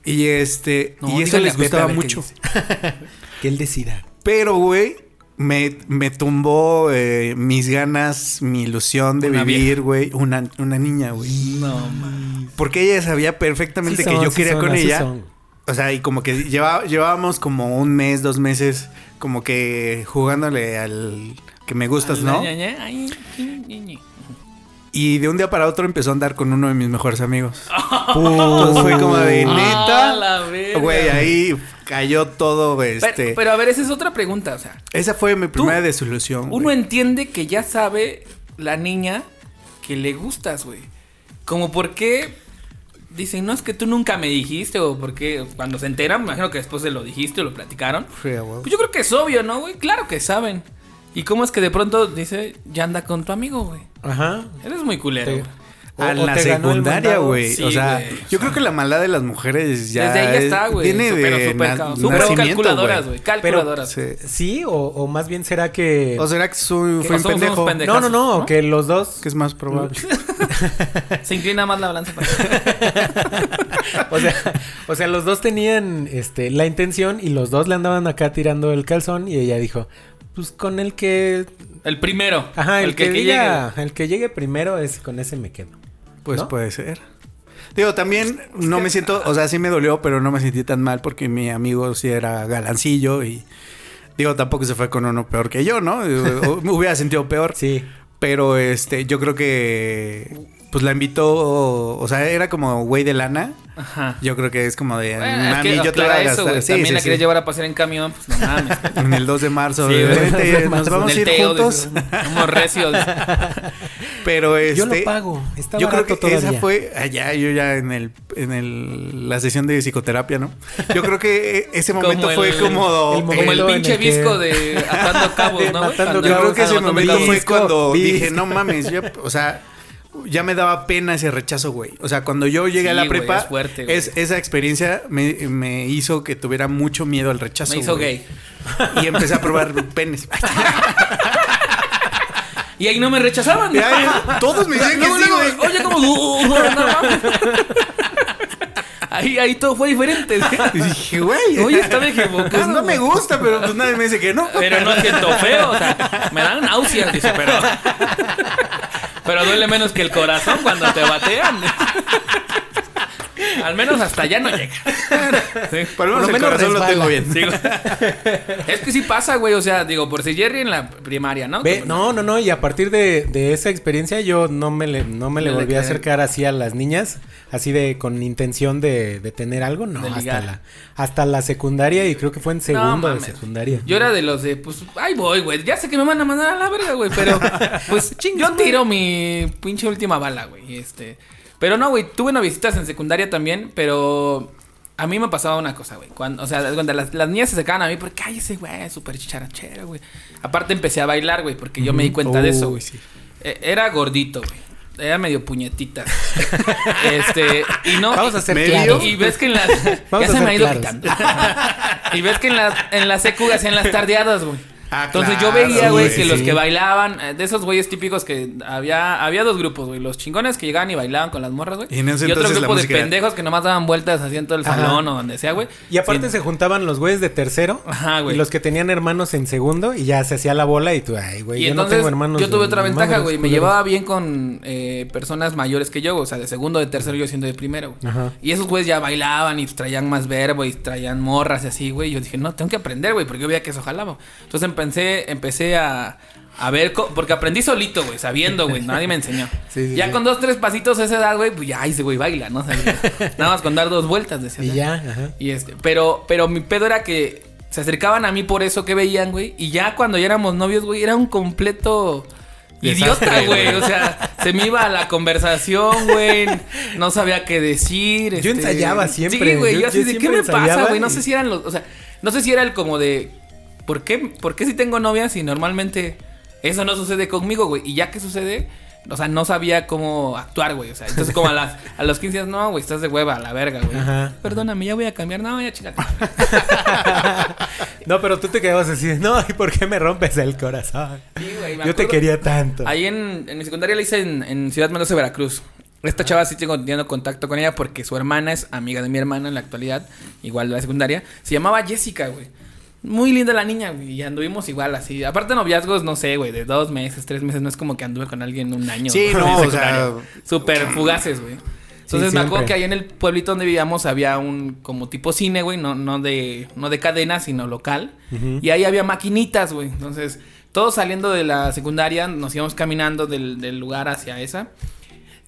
Speaker 3: Y este,
Speaker 1: No,
Speaker 3: y eso les gustaba mucho.
Speaker 2: Que él decida.
Speaker 3: Pero, güey, me, me tumbó eh, mis ganas, mi ilusión de
Speaker 1: Una
Speaker 3: vivir, güey. Una, una niña, güey.
Speaker 1: No, man.
Speaker 3: Porque ella sabía perfectamente
Speaker 2: Sí
Speaker 3: que yo
Speaker 2: sí
Speaker 3: quería
Speaker 2: son,
Speaker 3: con ella.
Speaker 2: son.
Speaker 3: O sea, y como que lleva- llevábamos como un mes, dos meses, como que jugándole al que me gustas, ¿no? Y de un día para otro empezó a andar con uno de mis mejores amigos. Entonces fue como de
Speaker 1: Ah,
Speaker 3: neta. Güey, ahí cayó todo este.
Speaker 1: Pero, pero a ver, esa es otra pregunta, o sea,
Speaker 3: esa fue mi primera desilusión.
Speaker 1: uno entiende que ya sabe la niña que le gustas, güey. Como por qué dicen, no es que tú nunca me dijiste o porque cuando se enteran, me imagino que después se lo dijiste o lo platicaron.
Speaker 3: Sí.
Speaker 1: Pues yo creo que es obvio, ¿no, güey? Claro que saben. ¿Y cómo es que de pronto dice, ya anda con tu amigo, güey?
Speaker 2: Ajá.
Speaker 1: Eres muy culero.
Speaker 2: O-
Speaker 3: A
Speaker 2: o
Speaker 3: la secundaria, güey.
Speaker 1: Sí,
Speaker 3: o sea, yo creo que la maldad de las mujeres ya.
Speaker 1: Desde ahí está, güey.
Speaker 3: Viene
Speaker 1: Pero
Speaker 3: de
Speaker 1: súper
Speaker 3: na-
Speaker 1: calculadoras, güey. Calculadoras.
Speaker 3: Sí.
Speaker 2: Sí, o, o más bien será que...
Speaker 3: O será que soy,
Speaker 1: Que
Speaker 3: fui un pendejo.
Speaker 1: pendejos.
Speaker 2: no, no, no,
Speaker 1: ¿no?
Speaker 2: que los dos...
Speaker 3: Que es más probable.
Speaker 1: Se inclina más la balanza para
Speaker 2: o sea, o sea, los dos tenían este la intención y los dos le andaban acá tirando el calzón y ella dijo, pues con el que
Speaker 1: El primero.
Speaker 2: ajá, el, que,
Speaker 1: llegue.
Speaker 2: diga, el que llegue primero es con ese me quedo.
Speaker 3: Pues
Speaker 2: ¿No?
Speaker 3: puede ser. Digo, también no me siento, o sea, sí me dolió, pero no me sentí tan mal porque mi amigo sí era galancillo y digo, tampoco se fue con uno peor que yo, ¿no? Me hubiera sentido peor.
Speaker 2: Sí.
Speaker 3: Pero este, yo creo que pues la invitó, o sea, era como güey de lana.
Speaker 1: Ajá.
Speaker 3: Yo creo que es como de
Speaker 1: Bueno, es
Speaker 3: mami,
Speaker 1: que
Speaker 3: yo te voy a
Speaker 1: eso,
Speaker 3: gastar.
Speaker 1: güey.
Speaker 3: Sí,
Speaker 1: También
Speaker 3: sí,
Speaker 1: la
Speaker 3: sí.
Speaker 1: llevar a pasear en camión, pues no mames.
Speaker 3: En el 2 de marzo, vente, nos vamos a ir
Speaker 1: Teo,
Speaker 3: juntos.
Speaker 1: Somos recios.
Speaker 3: Pero este
Speaker 2: Yo lo pago. Está
Speaker 3: yo creo que
Speaker 2: todavía.
Speaker 3: esa fue allá yo ya en el en el la sesión de psicoterapia, ¿no? Yo creo que ese
Speaker 1: Como
Speaker 3: momento fue
Speaker 1: el-
Speaker 3: como
Speaker 2: el
Speaker 1: Como el pinche
Speaker 2: el que-
Speaker 1: visco de atando cabos, ¿no? Cuando-
Speaker 3: Yo creo que ese momento
Speaker 1: atando
Speaker 3: fue
Speaker 2: Visco,
Speaker 3: cuando
Speaker 2: visco.
Speaker 3: dije, no mames, yo, o sea, ya me daba pena ese rechazo, güey. O sea, cuando yo llegué a la
Speaker 1: güey,
Speaker 3: prepa,
Speaker 1: es fuerte, güey.
Speaker 3: es- esa experiencia me, me hizo que tuviera mucho miedo al rechazo.
Speaker 1: Me hizo
Speaker 3: güey.
Speaker 1: gay.
Speaker 3: Y empecé a probar penes.
Speaker 1: Y ahí no me rechazaban.
Speaker 3: Ahí, todos me dicen que
Speaker 1: Luego,
Speaker 3: sí, güey.
Speaker 1: Oye, como. "Uh, no mames". Ahí, ahí todo fue diferente.
Speaker 3: Y dije, güey.
Speaker 1: Oye, estaba equivocado.
Speaker 3: Pues no me gusta, pero pues nadie me dice que no.
Speaker 1: Pero no siento feo, o sea, me dan náuseas, dice, pero. Pero duele menos que el corazón cuando te batean. Al menos hasta allá no llega. Sí.
Speaker 3: Por lo menos el lo tengo bien.
Speaker 1: Es que sí pasa, güey. O sea, digo, por si Jerry en la primaria, ¿no?
Speaker 2: Ve, no, no, no, y a partir de, de esa experiencia yo no me le, no me le
Speaker 1: No le
Speaker 2: volví a acercar así a las niñas, así de con intención de, de tener algo, no, hasta la, hasta la secundaria y creo que fue en segundo de secundaria.
Speaker 1: Yo era de los de, pues, ay voy, güey. Ya sé que me van a mandar a la verga, güey. Pero, pues, yo tiro mi pinche última bala, güey. Este. Pero no, güey. Tuve novicitas en secundaria también, pero. A mí me pasaba una cosa, güey. Cuando, o sea, cuando las, las niñas se acercaban a mí, porque, ay, ese güey, súper chicharachero, güey. Aparte empecé a bailar, güey, porque yo me di cuenta de eso,
Speaker 2: Uy,
Speaker 1: güey.
Speaker 2: sí.
Speaker 1: Eh, Era gordito, güey. Era medio puñetita. este, y no.
Speaker 2: Vamos a ser
Speaker 3: medio.
Speaker 1: Y ves que en las.
Speaker 2: Vamos
Speaker 1: ya
Speaker 2: a
Speaker 1: se me ha ido quitando. y ves que en la, en la secu hacían las tardeadas, güey.
Speaker 3: Ah,
Speaker 1: Entonces yo veía, güey, que
Speaker 2: sí.
Speaker 1: los que bailaban, eh, de esos güeyes típicos que había, había dos grupos, güey. Los chingones que llegaban y bailaban con las morras, güey.
Speaker 3: Y en ese
Speaker 1: otro grupo de
Speaker 3: era-
Speaker 1: pendejos que nomás daban vueltas así en todo el
Speaker 2: Ajá.
Speaker 1: salón o donde sea, güey.
Speaker 2: Y aparte
Speaker 1: Sí.
Speaker 2: se juntaban los güeyes de tercero
Speaker 1: Ajá, güey.
Speaker 2: y los que tenían hermanos en segundo y ya se hacía la bola y tú, ay, güey,
Speaker 1: Y
Speaker 2: yo no
Speaker 1: entonces
Speaker 2: tengo hermanos.
Speaker 1: yo tuve otra ventaja, güey. Me llevaba bien con eh, personas mayores que yo, o sea, de segundo, de tercero, yo siendo de primero.
Speaker 2: Ajá.
Speaker 1: Y esos güeyes ya bailaban y traían más verbo y traían morras y así, güey. Yo dije, no, tengo que aprender, güey, porque yo veía que eso jalaba. Entonces empecé, empecé a, a ver, porque aprendí solito, güey, sabiendo, güey. Nadie me enseñó.
Speaker 2: Sí, sí,
Speaker 1: ya
Speaker 2: sí.
Speaker 1: con dos, tres pasitos a esa edad, güey, pues ya ese güey baila, ¿no? O sea, nada más con dar dos vueltas, decía.
Speaker 2: Y ya, ajá.
Speaker 1: Y este, pero, pero mi pedo era que se acercaban a mí por eso que veían, güey. Y ya cuando ya éramos novios, güey, era un completo idiota,
Speaker 3: Desastre,
Speaker 1: güey.
Speaker 3: güey.
Speaker 1: O sea, se me iba a la conversación, güey. No sabía qué decir.
Speaker 2: Yo
Speaker 1: este,
Speaker 2: ensayaba siempre,
Speaker 1: Sí, güey.
Speaker 2: yo-
Speaker 1: Yo, así
Speaker 2: yo
Speaker 1: de, ¿qué me pasa, güey? No sé si eran los, o sea, no sé si era el como de, ¿por qué, por qué si tengo novias y normalmente eso no sucede conmigo, güey? Y ya que sucede, o sea, no sabía cómo actuar, güey. O sea, entonces como a, las, a los 15 años, no, güey, estás de hueva, a la verga, güey.
Speaker 2: Ajá.
Speaker 1: Perdóname, ya voy a cambiar. No, ya chica.
Speaker 2: no, pero tú te quedabas así, no, ¿y por qué me rompes el corazón?
Speaker 1: Sí, güey, me
Speaker 2: Yo te quería tanto.
Speaker 1: Ahí en, en mi secundaria la hice en, en Ciudad Mendoza, Veracruz. Esta chava sí tengo teniendo contacto con ella porque su hermana es amiga de mi hermana en la actualidad, igual de la secundaria. Se llamaba Jessica, güey. Muy linda la niña, güey. Y anduvimos igual así. Aparte noviazgos, no sé, güey, de dos meses, tres meses. No es como que anduve con alguien un año.
Speaker 3: Sí, no, o sea,
Speaker 1: Súper fugaces, güey. Entonces me acuerdo que ahí en el pueblito donde vivíamos había un como tipo cine, güey, no, no de no de cadena, sino local. Y ahí había maquinitas, güey. Entonces, todos saliendo de la secundaria, nos íbamos caminando del, del lugar hacia esa.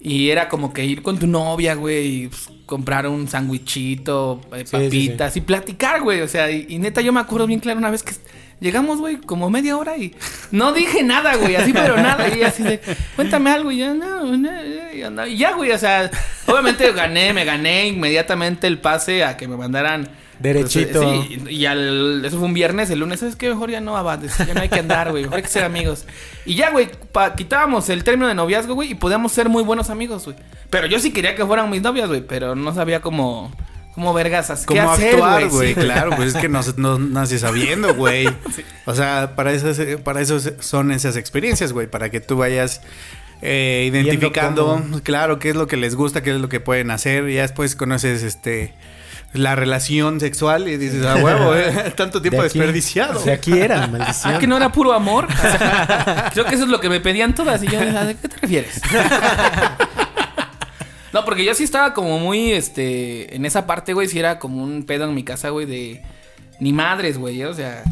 Speaker 1: Y era como que ir con tu novia, güey, y pues, comprar un sándwichito, eh,
Speaker 2: Sí, sí,
Speaker 1: papitas y platicar, güey. O sea, y, y neta, yo me acuerdo bien claro una vez que llegamos, güey, como media hora y no dije nada, güey, así, pero nada. Y así de, cuéntame algo, y ya, no, no, anda- y ya, güey, o sea, obviamente gané, me gané inmediatamente el pase a que me mandaran.
Speaker 2: Derechito.
Speaker 1: pues, sí, y al, eso fue un viernes, el lunes, ¿sabes qué? Mejor ya no abades, ya no hay que andar, güey, mejor hay que ser amigos. Y ya, güey, quitábamos el término de noviazgo, güey, y podíamos ser muy buenos amigos, güey. Pero yo sí quería que fueran mis novias, güey, pero no sabía cómo, cómo vergas, as- qué
Speaker 3: ¿Cómo
Speaker 1: hacer,
Speaker 3: actuar, güey?
Speaker 1: Sí.
Speaker 3: Claro, pues es que no, no naces sabiendo, güey. O sea, para eso, es- para eso es- son esas experiencias, güey. Para que tú vayas eh, identificando,
Speaker 2: cómo.
Speaker 3: claro, qué es lo que les gusta, qué es lo que pueden hacer. Y ya después conoces este la relación sexual y dices, ah, huevo, eh, tanto tiempo
Speaker 2: De aquí-
Speaker 3: desperdiciado.
Speaker 2: De aquí era, maldición.
Speaker 1: Ah, que no era puro amor. O sea, creo que eso es lo que me pedían todas. Y yo, ¿a qué te refieres? No, porque yo sí estaba como muy, este, en esa parte, güey, sí era como un pedo en mi casa, güey, de ni madres, güey, o sea,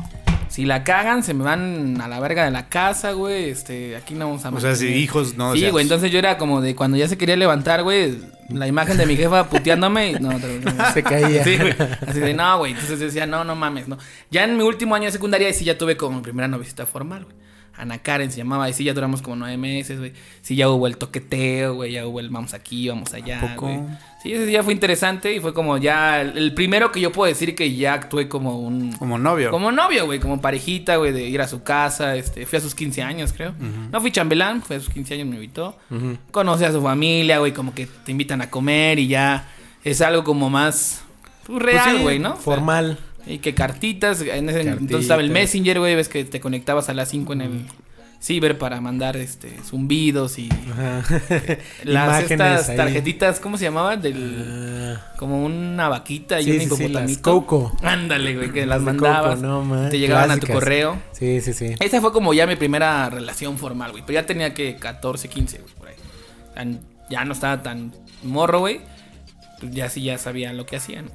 Speaker 1: si la cagan, se me van a la verga de la casa, güey, este, aquí no vamos a
Speaker 3: O sea, si hijos, no. o
Speaker 1: Sí,
Speaker 3: sea,
Speaker 1: güey, entonces yo era como de cuando ya se quería levantar, güey, la imagen de mi jefa puteándome y no, no, no.
Speaker 2: Se caía.
Speaker 1: Sí, güey. Así de, no, güey. Entonces decía, no, no mames, no. Ya en mi último año de secundaria, ahí sí ya tuve como mi primera novicita formal, güey. Ana Karen se llamaba, y sí ya duramos como nueve meses, güey. Sí ya hubo el toqueteo, güey, ya hubo el vamos aquí, vamos allá, güey. Sí, ese día fue interesante y fue como ya el, el primero que yo puedo decir que ya actué como un...
Speaker 3: Como novio.
Speaker 1: Como novio, güey, como parejita, güey, de ir a su casa, este, fui a sus 15 años, creo. No fui chambelán, fue a sus 15 años, me invitó. Conocí a su familia, güey, como que te invitan a comer y ya es algo como más pues,
Speaker 2: Pues
Speaker 1: real,
Speaker 2: sí,
Speaker 1: güey, ¿no? O sea,
Speaker 2: Formal.
Speaker 1: Y que cartitas, en ese
Speaker 2: Cartitas.
Speaker 1: entonces estaba el Messenger, güey, ves que te conectabas a las 5 en el ciber para mandar este zumbidos y
Speaker 2: Ajá.
Speaker 1: las estas
Speaker 2: ahí.
Speaker 1: tarjetitas, ¿cómo se llamaban? Del
Speaker 2: Ah,
Speaker 1: como una vaquita y un
Speaker 2: sí, sí, las. Coco.
Speaker 1: Ándale, güey, que las
Speaker 2: de
Speaker 1: mandabas.
Speaker 2: Coco, no, man,
Speaker 1: te llegaban a tu
Speaker 2: clásicas.
Speaker 1: correo.
Speaker 2: Sí, sí, sí.
Speaker 1: Esa fue como ya mi primera relación formal, güey. Pero ya tenía que 14, 15, güey, por ahí. Tan- ya no estaba tan morro, güey. Pues ya sí, ya sabía lo que hacían.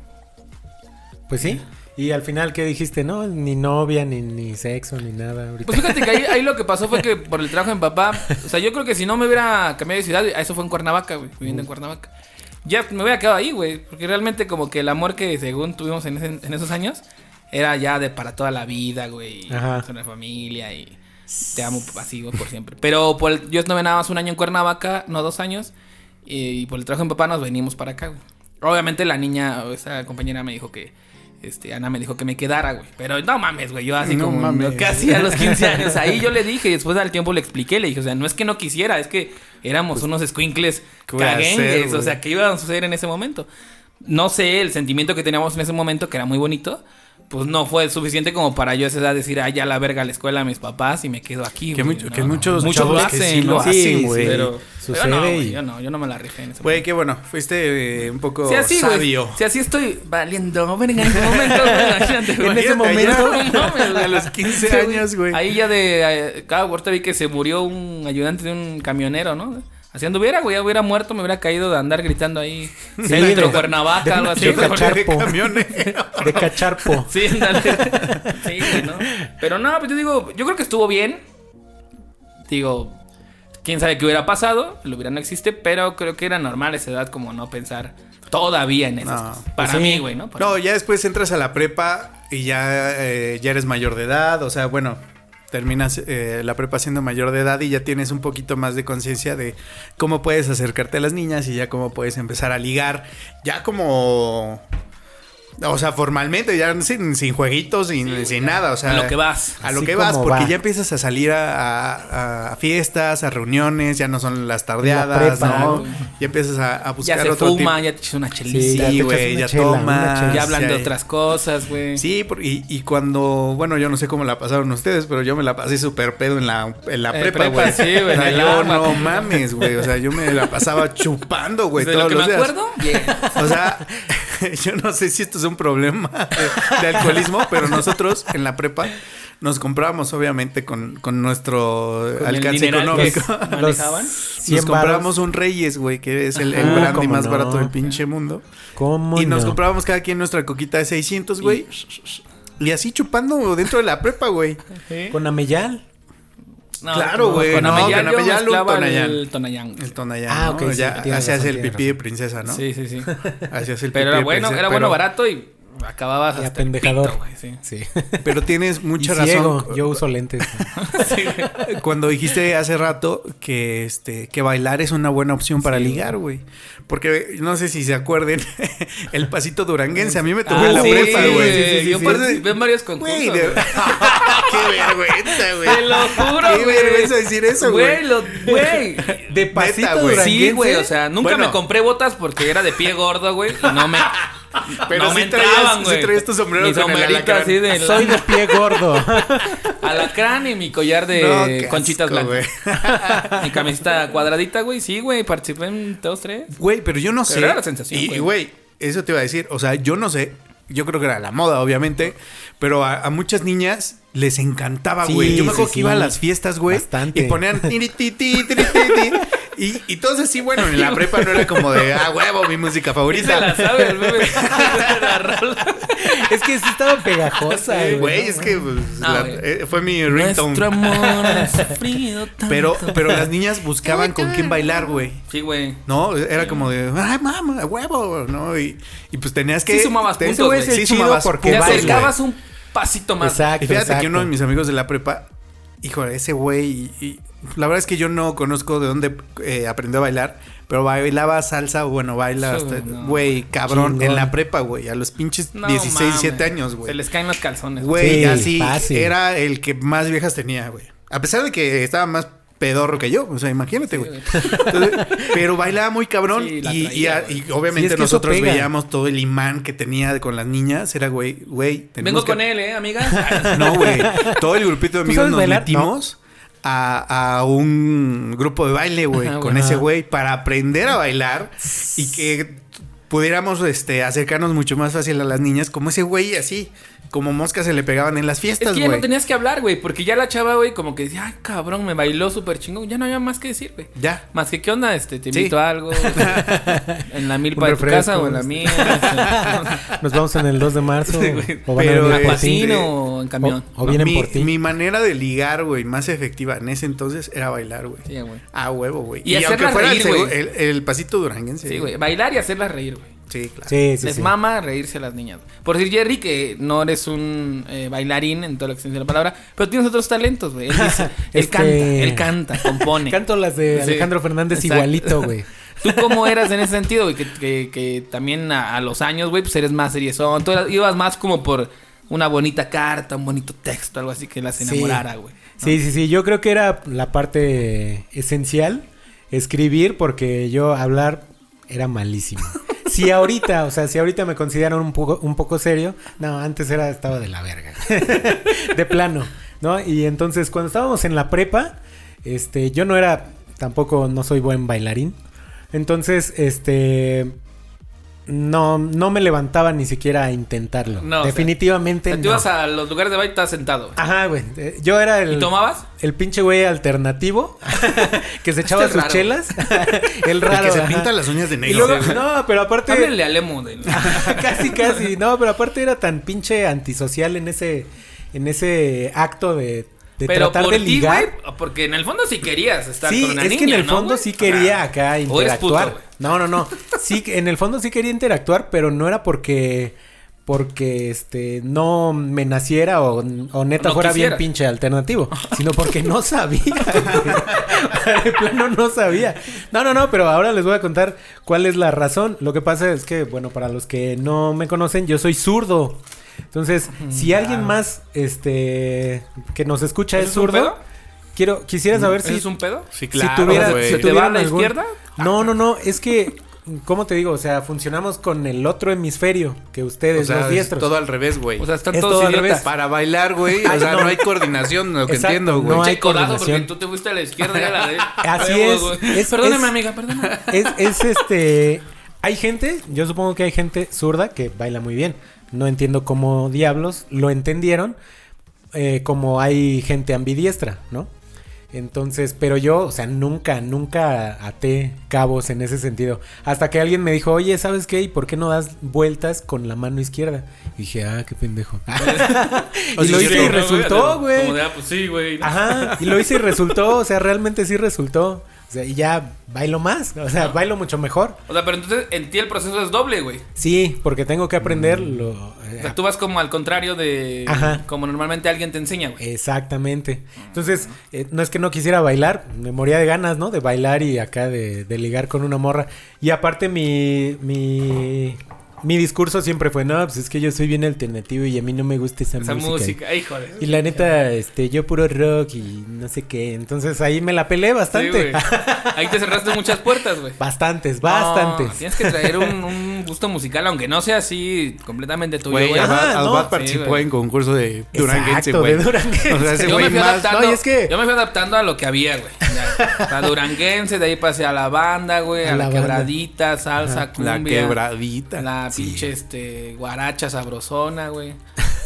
Speaker 2: Pues sí. Y al final, ¿qué dijiste? No, ni novia, ni, ni sexo, ni nada. Ahorita.
Speaker 1: Pues fíjate que ahí, ahí lo que pasó fue que por el trabajo mi papá, o sea, yo creo que si no me hubiera cambiado de ciudad, eso fue en Cuernavaca, güey, viviendo en Cuernavaca. Ya me hubiera quedado ahí, güey, porque realmente como que el amor que según tuvimos en, ese- en esos años era ya de para toda la vida, güey, con la familia y te amo así, güey, por siempre. Pero por el- yo estuve nada más un año en Cuernavaca, no dos años, y, por el trabajo mi papá nos venimos para acá, güey. Obviamente la niña, esa compañera me dijo que, este, Ana me dijo que me quedara, güey. Pero no mames, güey, yo así
Speaker 3: No
Speaker 1: como
Speaker 3: mames.
Speaker 1: casi a los 15 años. Ahí yo le dije y después al tiempo le expliqué, le dije, o sea, no es que no quisiera, es que éramos unos squinkles
Speaker 3: ¿qué voy a hacer,
Speaker 1: caguengues, o sea, ¿qué iba a suceder en ese momento? No sé, el sentimiento que teníamos en ese momento, que era muy bonito, pues no fue suficiente como para yo a esa edad decir, ah, ya la verga a la escuela a mis papás y me quedo aquí,
Speaker 3: Que
Speaker 1: güey",
Speaker 3: mucho-
Speaker 1: ¿no?
Speaker 3: que muchos
Speaker 1: Muchos lo
Speaker 3: chavos que
Speaker 1: hacen,
Speaker 3: sí lo hacen, güey.
Speaker 1: Pero,
Speaker 2: Sucede
Speaker 1: pero no, yo no, yo no me la rifé en ese
Speaker 3: Güey, qué bueno. Fuiste eh, un poco
Speaker 1: Si así,
Speaker 3: sabio.
Speaker 1: Si así estoy valiendo verga en ese momento, güey. imagínate, güey.
Speaker 3: En ese momento,
Speaker 1: no
Speaker 3: a los 15
Speaker 1: Sí,
Speaker 3: años, güey.
Speaker 1: Ahí ya de. eh, Cada ahorita vi que se murió un ayudante de un camionero, ¿no? Así anduviera, güey. Ya hubiera muerto, me hubiera caído de andar gritando ahí.
Speaker 2: Sí,
Speaker 1: Centro
Speaker 2: de-
Speaker 1: Cuernavaca, algo así.
Speaker 2: de cacharpo.
Speaker 3: De camionero.
Speaker 2: De cacharpo.
Speaker 1: Sí, ándale. Sí, güey, ¿no? Pero no, pues yo digo, yo creo que estuvo bien. Digo, quién sabe qué hubiera pasado, el hubiera no existe, pero creo que era normal a esa edad como no pensar todavía en esas
Speaker 3: No.
Speaker 1: cosas. Para
Speaker 2: Pues sí.
Speaker 1: mí, güey, ¿no? Para
Speaker 3: No, ya después entras a la prepa y ya, eh, ya eres mayor de edad. O sea, bueno, terminas eh, la prepa siendo mayor de edad y ya tienes un poquito más de conciencia de cómo puedes acercarte a las niñas y ya cómo puedes empezar a ligar. Ya como. O sea, formalmente, ya sin, sin jueguitos, sin, sin nada. O sea,
Speaker 1: A lo que vas.
Speaker 3: A lo
Speaker 2: Así
Speaker 3: que vas, porque
Speaker 2: va.
Speaker 3: ya empiezas a salir a, a- a fiestas, a reuniones, ya no son las tardeadas,
Speaker 2: prepa,
Speaker 3: ¿no?
Speaker 1: güey.
Speaker 3: Ya empiezas a, a buscar
Speaker 1: Ya se
Speaker 3: otro
Speaker 1: fuma,
Speaker 3: tipo-
Speaker 1: ya te echas una chelita.
Speaker 3: Sí, güey, ya
Speaker 2: chela,
Speaker 3: tomas.
Speaker 1: ya hablan de otras cosas, güey.
Speaker 3: Sí, por- y, y cuando, bueno, yo no sé cómo la pasaron ustedes, pero yo me la pasé súper pedo en la, en la prepa, güey.
Speaker 1: sí, güey,
Speaker 3: O sea, yo
Speaker 1: arma.
Speaker 3: no mames, güey. O sea, yo me la pasaba chupando, güey,
Speaker 1: de
Speaker 3: todos
Speaker 1: lo que
Speaker 3: los
Speaker 1: me
Speaker 3: días.
Speaker 1: acuerdo, bien.
Speaker 3: O sea, yo no sé si esto es un problema de, de alcoholismo, pero nosotros en la prepa nos comprábamos, obviamente, con, con nuestro
Speaker 1: Con
Speaker 3: alcance económico.
Speaker 1: manejaban.
Speaker 3: Nos
Speaker 2: 100
Speaker 3: comprábamos un Reyes, güey, que es el, el
Speaker 2: Ajá,
Speaker 3: brandy más
Speaker 2: no.
Speaker 3: barato del pinche mundo.
Speaker 2: ¿Cómo
Speaker 3: Y nos
Speaker 2: no?
Speaker 3: comprábamos cada quien nuestra coquita de 600, güey. Y así chupando dentro de la prepa, güey.
Speaker 1: Sí.
Speaker 2: Con Ameyal.
Speaker 1: No,
Speaker 3: Claro, güey,
Speaker 1: Con
Speaker 3: no, Tonayán.
Speaker 1: el Tonayán.
Speaker 3: El Tonayán,
Speaker 2: Ah,
Speaker 3: ¿no?
Speaker 2: ok, sí,
Speaker 3: ya hacías el pipí de princesa, ¿no?
Speaker 1: Sí, sí, sí.
Speaker 3: Hacías el
Speaker 1: Pero
Speaker 3: pipí
Speaker 1: era
Speaker 3: de
Speaker 1: bueno,
Speaker 3: princesa,
Speaker 1: era bueno,
Speaker 3: pero-
Speaker 1: barato y acababas hasta pito, güey, sí.
Speaker 2: Sí.
Speaker 3: Pero tienes mucha
Speaker 2: Y
Speaker 3: razón.
Speaker 2: ciego, yo uso lentes.
Speaker 1: Sí, güey.
Speaker 3: Cuando dijiste hace rato que este que bailar es una buena opción para
Speaker 1: Sí.
Speaker 3: ligar, güey. Porque no sé si se acuerden, el pasito duranguense a mí me tocó
Speaker 1: Ah,
Speaker 3: en la
Speaker 1: sí,
Speaker 3: prepa, güey.
Speaker 1: güey.
Speaker 3: Sí, sí, sí,
Speaker 1: Yo
Speaker 3: sí.
Speaker 1: participé en varios concursos.
Speaker 3: Güey, de- qué vergüenza, güey.
Speaker 1: Te lo juro,
Speaker 3: Qué
Speaker 1: güey.
Speaker 3: vergüenza decir eso, güey.
Speaker 1: Güey, lo- güey.
Speaker 2: De pasito
Speaker 3: Neta, güey.
Speaker 2: duranguense.
Speaker 1: Sí, güey, o sea, nunca
Speaker 3: Bueno.
Speaker 1: me compré botas porque era de pie gordo, güey, y no me
Speaker 3: Pero
Speaker 1: no
Speaker 3: sí
Speaker 1: me entraban,
Speaker 3: sí
Speaker 1: güey.
Speaker 3: traías tu sombrero
Speaker 1: Mi sombrerito así de
Speaker 2: Soy de pie gordo.
Speaker 1: alacrán y mi collar de
Speaker 3: No,
Speaker 1: conchitas
Speaker 3: asco,
Speaker 1: blancas. mi camiseta cuadradita, güey, sí, güey, participé en dos, tres.
Speaker 3: Güey, pero yo no sé.
Speaker 1: Pero era la sensación,
Speaker 3: Y,
Speaker 1: güey.
Speaker 3: eso te iba a decir. O sea, yo no sé. Yo creo que era la moda, obviamente. Pero a, a muchas niñas les encantaba,
Speaker 2: Sí,
Speaker 3: güey. yo me acuerdo
Speaker 2: sí,
Speaker 3: que iba a
Speaker 2: sí.
Speaker 3: las fiestas, güey. Y ponían. Y, y entonces sí, bueno, en la prepa no era como de, ah, huevo, mi música favorita.
Speaker 1: se la sabe el rola.
Speaker 2: es que sí estaba pegajosa,
Speaker 3: Sí, güey,
Speaker 2: ¿no?
Speaker 3: es que pues,
Speaker 1: No,
Speaker 3: la-
Speaker 1: güey.
Speaker 3: eh, fue mi ringtone.
Speaker 1: Nuestro amor ha sufrido tanto.
Speaker 3: Pero, pero las niñas buscaban con quién bailar, güey.
Speaker 1: Sí, güey.
Speaker 3: No, era como de, ay, mamá, huevo, ¿no? Y, y pues tenías que.
Speaker 1: Sí sumabas puntos, güey.
Speaker 3: Sí, sumabas
Speaker 2: porque
Speaker 1: Te acercabas un pasito más.
Speaker 2: Exacto,
Speaker 3: Y fíjate
Speaker 2: exacto.
Speaker 3: que uno de mis amigos de la prepa, híjole, ese güey, y, y la verdad es que yo no conozco de dónde eh, aprendió a bailar, pero bailaba salsa, bueno, baila
Speaker 1: Sí,
Speaker 3: hasta,
Speaker 1: no.
Speaker 3: güey, cabrón,
Speaker 2: Chingón.
Speaker 3: en la prepa, güey, a los pinches
Speaker 1: No
Speaker 3: 16,
Speaker 1: mames.
Speaker 3: 17 años, güey.
Speaker 1: Se les caen los calzones.
Speaker 3: Güey,
Speaker 2: Sí,
Speaker 3: así
Speaker 2: fácil.
Speaker 3: era el que más viejas tenía, güey. A pesar de que estaba más pedorro que yo, o sea, imagínate, güey. Pero bailaba muy cabrón
Speaker 1: Sí,
Speaker 3: y,
Speaker 1: traía,
Speaker 3: y- y
Speaker 1: güey.
Speaker 3: obviamente
Speaker 2: Sí, es que eso
Speaker 3: nosotros veíamos todo el imán que tenía con las niñas, era güey, güey,
Speaker 1: Vengo
Speaker 3: que-
Speaker 1: con él, ¿eh, amiga?
Speaker 3: No, güey, todo el grupito de
Speaker 2: ¿Tú
Speaker 3: amigos nos
Speaker 2: bailar?
Speaker 3: metimos a, a un grupo de baile, güey, con ese güey para aprender a bailar y que pudiéramos este acercarnos mucho más fácil a las niñas como ese güey así, como moscas se le pegaban en las
Speaker 1: Es
Speaker 3: fiestas,
Speaker 1: que ya
Speaker 3: güey.
Speaker 1: no tenías que hablar, güey, porque ya la chava, güey, como que decía, ay, cabrón, me bailó súper chingón. Ya no había más que decir, güey.
Speaker 3: Ya.
Speaker 1: Más que, ¿qué onda? Este, te
Speaker 3: Sí.
Speaker 1: invito a algo. en la milpa de tu casa o en la
Speaker 2: este.
Speaker 1: mía. este,
Speaker 2: Nos vamos en el 2 de marzo.
Speaker 1: Sí, güey.
Speaker 2: o van
Speaker 3: Pero,
Speaker 2: a venir
Speaker 3: eh,
Speaker 2: por
Speaker 1: ¿Aguacín
Speaker 2: ti.
Speaker 1: o en camión?
Speaker 2: O, o vienen
Speaker 3: mi,
Speaker 2: por ti.
Speaker 3: mi manera de ligar, güey, más efectiva en ese entonces era bailar, güey.
Speaker 1: Sí, güey.
Speaker 3: A huevo, güey.
Speaker 1: Y
Speaker 3: Y, aunque
Speaker 1: hacerlas
Speaker 3: fuera el,
Speaker 1: reír, güey.
Speaker 3: el, el pasito duranguense.
Speaker 1: Sí, güey. Bailar y hacerlas reír, güey.
Speaker 3: Sí, claro.
Speaker 2: Sí, sí,
Speaker 1: Les
Speaker 2: sí.
Speaker 1: mama reírse a las niñas. Por decir, Jerry, que no eres un eh, bailarín en toda la extensión de la palabra, pero tienes otros talentos, güey. Él dice, él
Speaker 2: Este-
Speaker 1: canta, él canta, compone.
Speaker 2: Canto las de
Speaker 1: Sí.
Speaker 2: Alejandro Fernández
Speaker 1: Exacto.
Speaker 2: igualito, güey.
Speaker 1: ¿Tú cómo eras en ese sentido, güey? Que, que, que también a, a los años, güey, pues eres más seriezón. Tú eras- ibas más como por una bonita carta, un bonito texto, algo así que las enamorara, güey. ¿no?
Speaker 2: Sí, sí, sí. Yo creo que era la parte esencial, escribir, porque yo hablar era malísimo. Si ahorita, o sea, si ahorita me consideran un poco, un poco serio, no, antes era, estaba de la verga. de plano, ¿no? Y entonces, cuando estábamos en la prepa, este, yo no era, tampoco no soy buen bailarín. Entonces, este, no, no me levantaba ni siquiera a intentarlo.
Speaker 1: No,
Speaker 2: Definitivamente
Speaker 1: O sea, tú
Speaker 2: no.
Speaker 1: ibas a los lugares de baile y estabas sentado.
Speaker 2: Ajá, güey. Eh, Yo era el.
Speaker 1: ¿Y tomabas?
Speaker 2: El pinche güey alternativo que se echaba
Speaker 1: Este
Speaker 2: sus
Speaker 1: raro.
Speaker 2: chelas. el
Speaker 3: El
Speaker 2: raro.
Speaker 3: que se
Speaker 2: ajá.
Speaker 3: pinta las uñas de
Speaker 2: Y
Speaker 3: negro.
Speaker 2: luego,
Speaker 3: Sí, güey.
Speaker 2: no, pero aparte.
Speaker 1: Háblenle a Lemo. de-
Speaker 2: casi, casi. No, pero aparte era tan pinche antisocial en ese, en ese acto de, de
Speaker 1: Pero
Speaker 2: tratar
Speaker 1: por
Speaker 2: de ligar.
Speaker 1: güey, porque en el fondo sí querías estar
Speaker 2: Sí,
Speaker 1: con una
Speaker 2: es
Speaker 1: niña,
Speaker 2: que en el
Speaker 1: ¿no,
Speaker 2: fondo sí quería acá
Speaker 1: puto,
Speaker 2: interactuar. no, no, no. Sí, en el fondo sí quería interactuar, pero no era porque porque este no me naciera o, o neta
Speaker 1: No
Speaker 2: fuera bien pinche alternativo, sino porque no sabía. de plano no sabía. No, no, no, pero ahora les voy a contar cuál es la razón. Lo que pasa es que, bueno, para los que no me conocen, yo soy zurdo. Entonces, si alguien más este que nos escucha
Speaker 1: ¿Eso
Speaker 2: es zurdo, quiero quisiera saber
Speaker 1: ¿Eso
Speaker 2: si
Speaker 1: es un pedo?
Speaker 3: Sí,
Speaker 2: si tuviera, si
Speaker 1: ¿Se te va a la
Speaker 2: algún-
Speaker 1: izquierda?
Speaker 2: No, no, no, es que, ¿cómo te digo? O sea, funcionamos con el otro hemisferio que ustedes,
Speaker 3: O sea,
Speaker 2: los
Speaker 3: es
Speaker 2: diestros.
Speaker 3: todo al revés, güey.
Speaker 1: O sea, están
Speaker 2: Es
Speaker 1: todos
Speaker 2: todo al revés.
Speaker 3: para bailar, güey. O
Speaker 2: Ay,
Speaker 3: sea,
Speaker 2: no.
Speaker 3: no, hay coordinación, lo que
Speaker 2: Exacto,
Speaker 3: entiendo, güey.
Speaker 2: no hay coordinación.
Speaker 1: porque tú te fuiste a la izquierda y a la derecha.
Speaker 2: Así es,
Speaker 1: Perdóname,
Speaker 2: es-
Speaker 1: amiga, perdóname.
Speaker 2: Es, es este. Hay gente, yo supongo que hay gente zurda que baila muy bien. No entiendo cómo diablos lo entendieron. eh, como hay gente ambidiestra, ¿no? Entonces, pero yo, o sea, nunca, nunca até cabos en ese sentido. Hasta que alguien me dijo, oye, ¿sabes qué? ¿Y por qué no das vueltas con la mano izquierda? Y dije, ah, qué pendejo. Y lo hice
Speaker 3: sí,
Speaker 2: y
Speaker 3: ¿no,
Speaker 2: resultó, güey.
Speaker 1: Como de, ah, pues sí, güey.
Speaker 2: Ajá, y lo hice y resultó, o sea, realmente sí resultó. O sea, y ya bailo más, o sea, bailo mucho mejor.
Speaker 1: O sea, pero entonces en ti el proceso es doble, güey.
Speaker 2: Sí, porque tengo que aprender
Speaker 3: Mm.
Speaker 2: lo...
Speaker 1: O
Speaker 2: eh,
Speaker 1: sea, tú vas como al contrario de
Speaker 2: Ajá.
Speaker 1: como normalmente alguien te enseña, güey.
Speaker 2: Exactamente. Entonces, eh, no es que no quisiera bailar, me moría de ganas, ¿no? De bailar y acá de, de ligar con una morra. Y aparte mi, mi, mi discurso siempre fue, no, pues es que yo soy bien alternativo y a mí no me gusta esa,
Speaker 1: Esa
Speaker 2: música.
Speaker 1: de.
Speaker 2: Y la neta, este, yo puro rock y no sé qué. Entonces ahí me la pelé
Speaker 1: Sí,
Speaker 2: bastante.
Speaker 1: Ahí te cerraste muchas puertas, güey.
Speaker 2: bastantes,
Speaker 1: No,
Speaker 2: bastantes.
Speaker 1: tienes que traer un, un gusto musical, aunque no sea así completamente tuyo,
Speaker 3: Güey.
Speaker 2: Ajá, no.
Speaker 1: Sí,
Speaker 3: participó en concurso de Duranguense, güey. O sea, ese
Speaker 1: Yo me,
Speaker 3: güey
Speaker 1: fui
Speaker 3: más...
Speaker 1: adaptando,
Speaker 2: no, y es que-
Speaker 1: yo me fui adaptando a lo que había, güey. Ya. La duranguense, de ahí pasé a la banda, güey, a,
Speaker 2: A
Speaker 1: la,
Speaker 2: la
Speaker 1: quebradita, salsa,
Speaker 3: La
Speaker 1: cumbia.
Speaker 3: quebradita.
Speaker 1: La
Speaker 2: Sí.
Speaker 1: pinche, este, guaracha sabrosona, güey.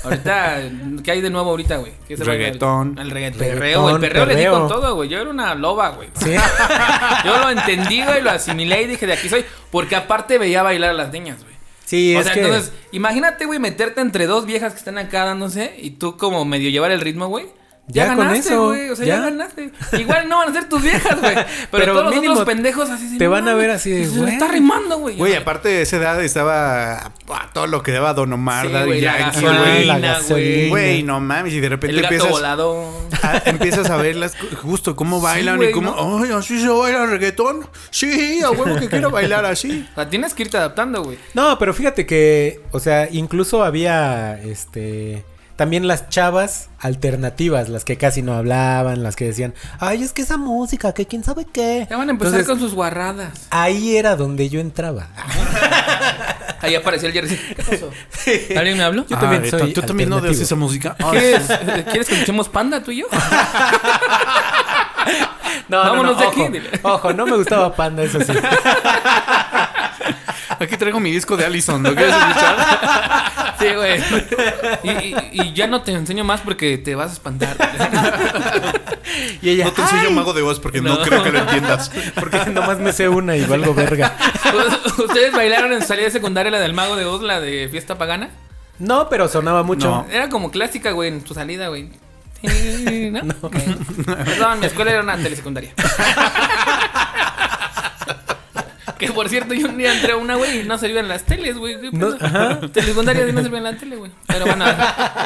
Speaker 1: Ahorita, ¿qué hay de nuevo ahorita, güey? ¿Qué?
Speaker 3: Reggaetón.
Speaker 1: El reggaetón. Perreo, el perreo, le di con todo, güey. Yo era una loba, güey.
Speaker 2: Sí.
Speaker 1: Yo lo entendí, güey, lo asimilé y dije, de aquí soy. Porque aparte veía bailar a las niñas, güey.
Speaker 2: Sí,
Speaker 1: o
Speaker 2: es
Speaker 1: sea,
Speaker 2: que...
Speaker 1: entonces, imagínate, güey, meterte entre dos viejas que están acá dándose y tú como medio llevar el ritmo, güey. Ya,
Speaker 2: Ya con
Speaker 1: ganaste,
Speaker 2: eso,
Speaker 1: güey. O sea, ya.
Speaker 2: ya.
Speaker 1: ganaste. Igual no van a ser tus viejas, güey. Pero,
Speaker 2: Pero
Speaker 1: todos los otros pendejos así se
Speaker 2: te van a ver así de,
Speaker 1: Se
Speaker 2: güey.
Speaker 1: está rimando, güey.
Speaker 3: Güey, aparte de esa edad estaba a todo lo que daba Don Omar,
Speaker 1: Sí,
Speaker 3: Daddy Yankee, güey.
Speaker 2: la
Speaker 1: güey.
Speaker 2: gasolina.
Speaker 3: Güey, no mames, y de repente
Speaker 1: El gato
Speaker 3: empiezas, a, empiezas a ver las, justo cómo bailan y cómo, ay, así se baila reggaetón. Sí, a huevo que quiero bailar así.
Speaker 1: O sea, tienes que irte adaptando, güey.
Speaker 2: No, pero fíjate que, o sea, incluso había, este, también las chavas alternativas, las que casi no hablaban, las que decían, ay, es que esa música, que quién sabe qué.
Speaker 1: Ya van a empezar
Speaker 2: Entonces,
Speaker 1: con sus guarradas.
Speaker 2: Ahí era donde yo entraba.
Speaker 1: Ahí apareció el Jersey. ¿Qué pasó? ¿Alguien me habló?
Speaker 2: Yo también
Speaker 3: Ah,
Speaker 2: soy
Speaker 3: ¿Tú también no
Speaker 2: alternativo.
Speaker 3: esa música?
Speaker 1: ¿Quieres, ¿Quieres que escuchemos Panda, tú y yo?
Speaker 2: No,
Speaker 1: Vámonos de
Speaker 2: ojo,
Speaker 1: aquí, dile.
Speaker 2: Ojo, no me gustaba Panda, eso sí.
Speaker 3: Aquí traigo mi disco de Allison, ¿lo quieres escuchar?
Speaker 1: Sí, güey. Y, y- y ya no te enseño más porque te vas a espantar.
Speaker 2: Y ella,
Speaker 3: No te enseño
Speaker 2: "Ay",
Speaker 3: Mago de Oz porque no,
Speaker 1: No.
Speaker 3: creo que lo entiendas.
Speaker 2: porque nomás me sé una y valgo verga.
Speaker 1: ¿Ustedes bailaron en salida secundaria la del Mago de Oz, la de Fiesta Pagana?
Speaker 2: No, pero sonaba mucho.
Speaker 3: No.
Speaker 1: Era como clásica, güey, en tu salida, güey. ¿No? Ok. Perdón, mi escuela era una telesecundaria. Que por cierto, yo un día entré a una, güey, y no servían las teles, güey. ¿Qué
Speaker 2: No, ajá.
Speaker 1: Telesecundaria y no servían la tele, güey. Pero bueno,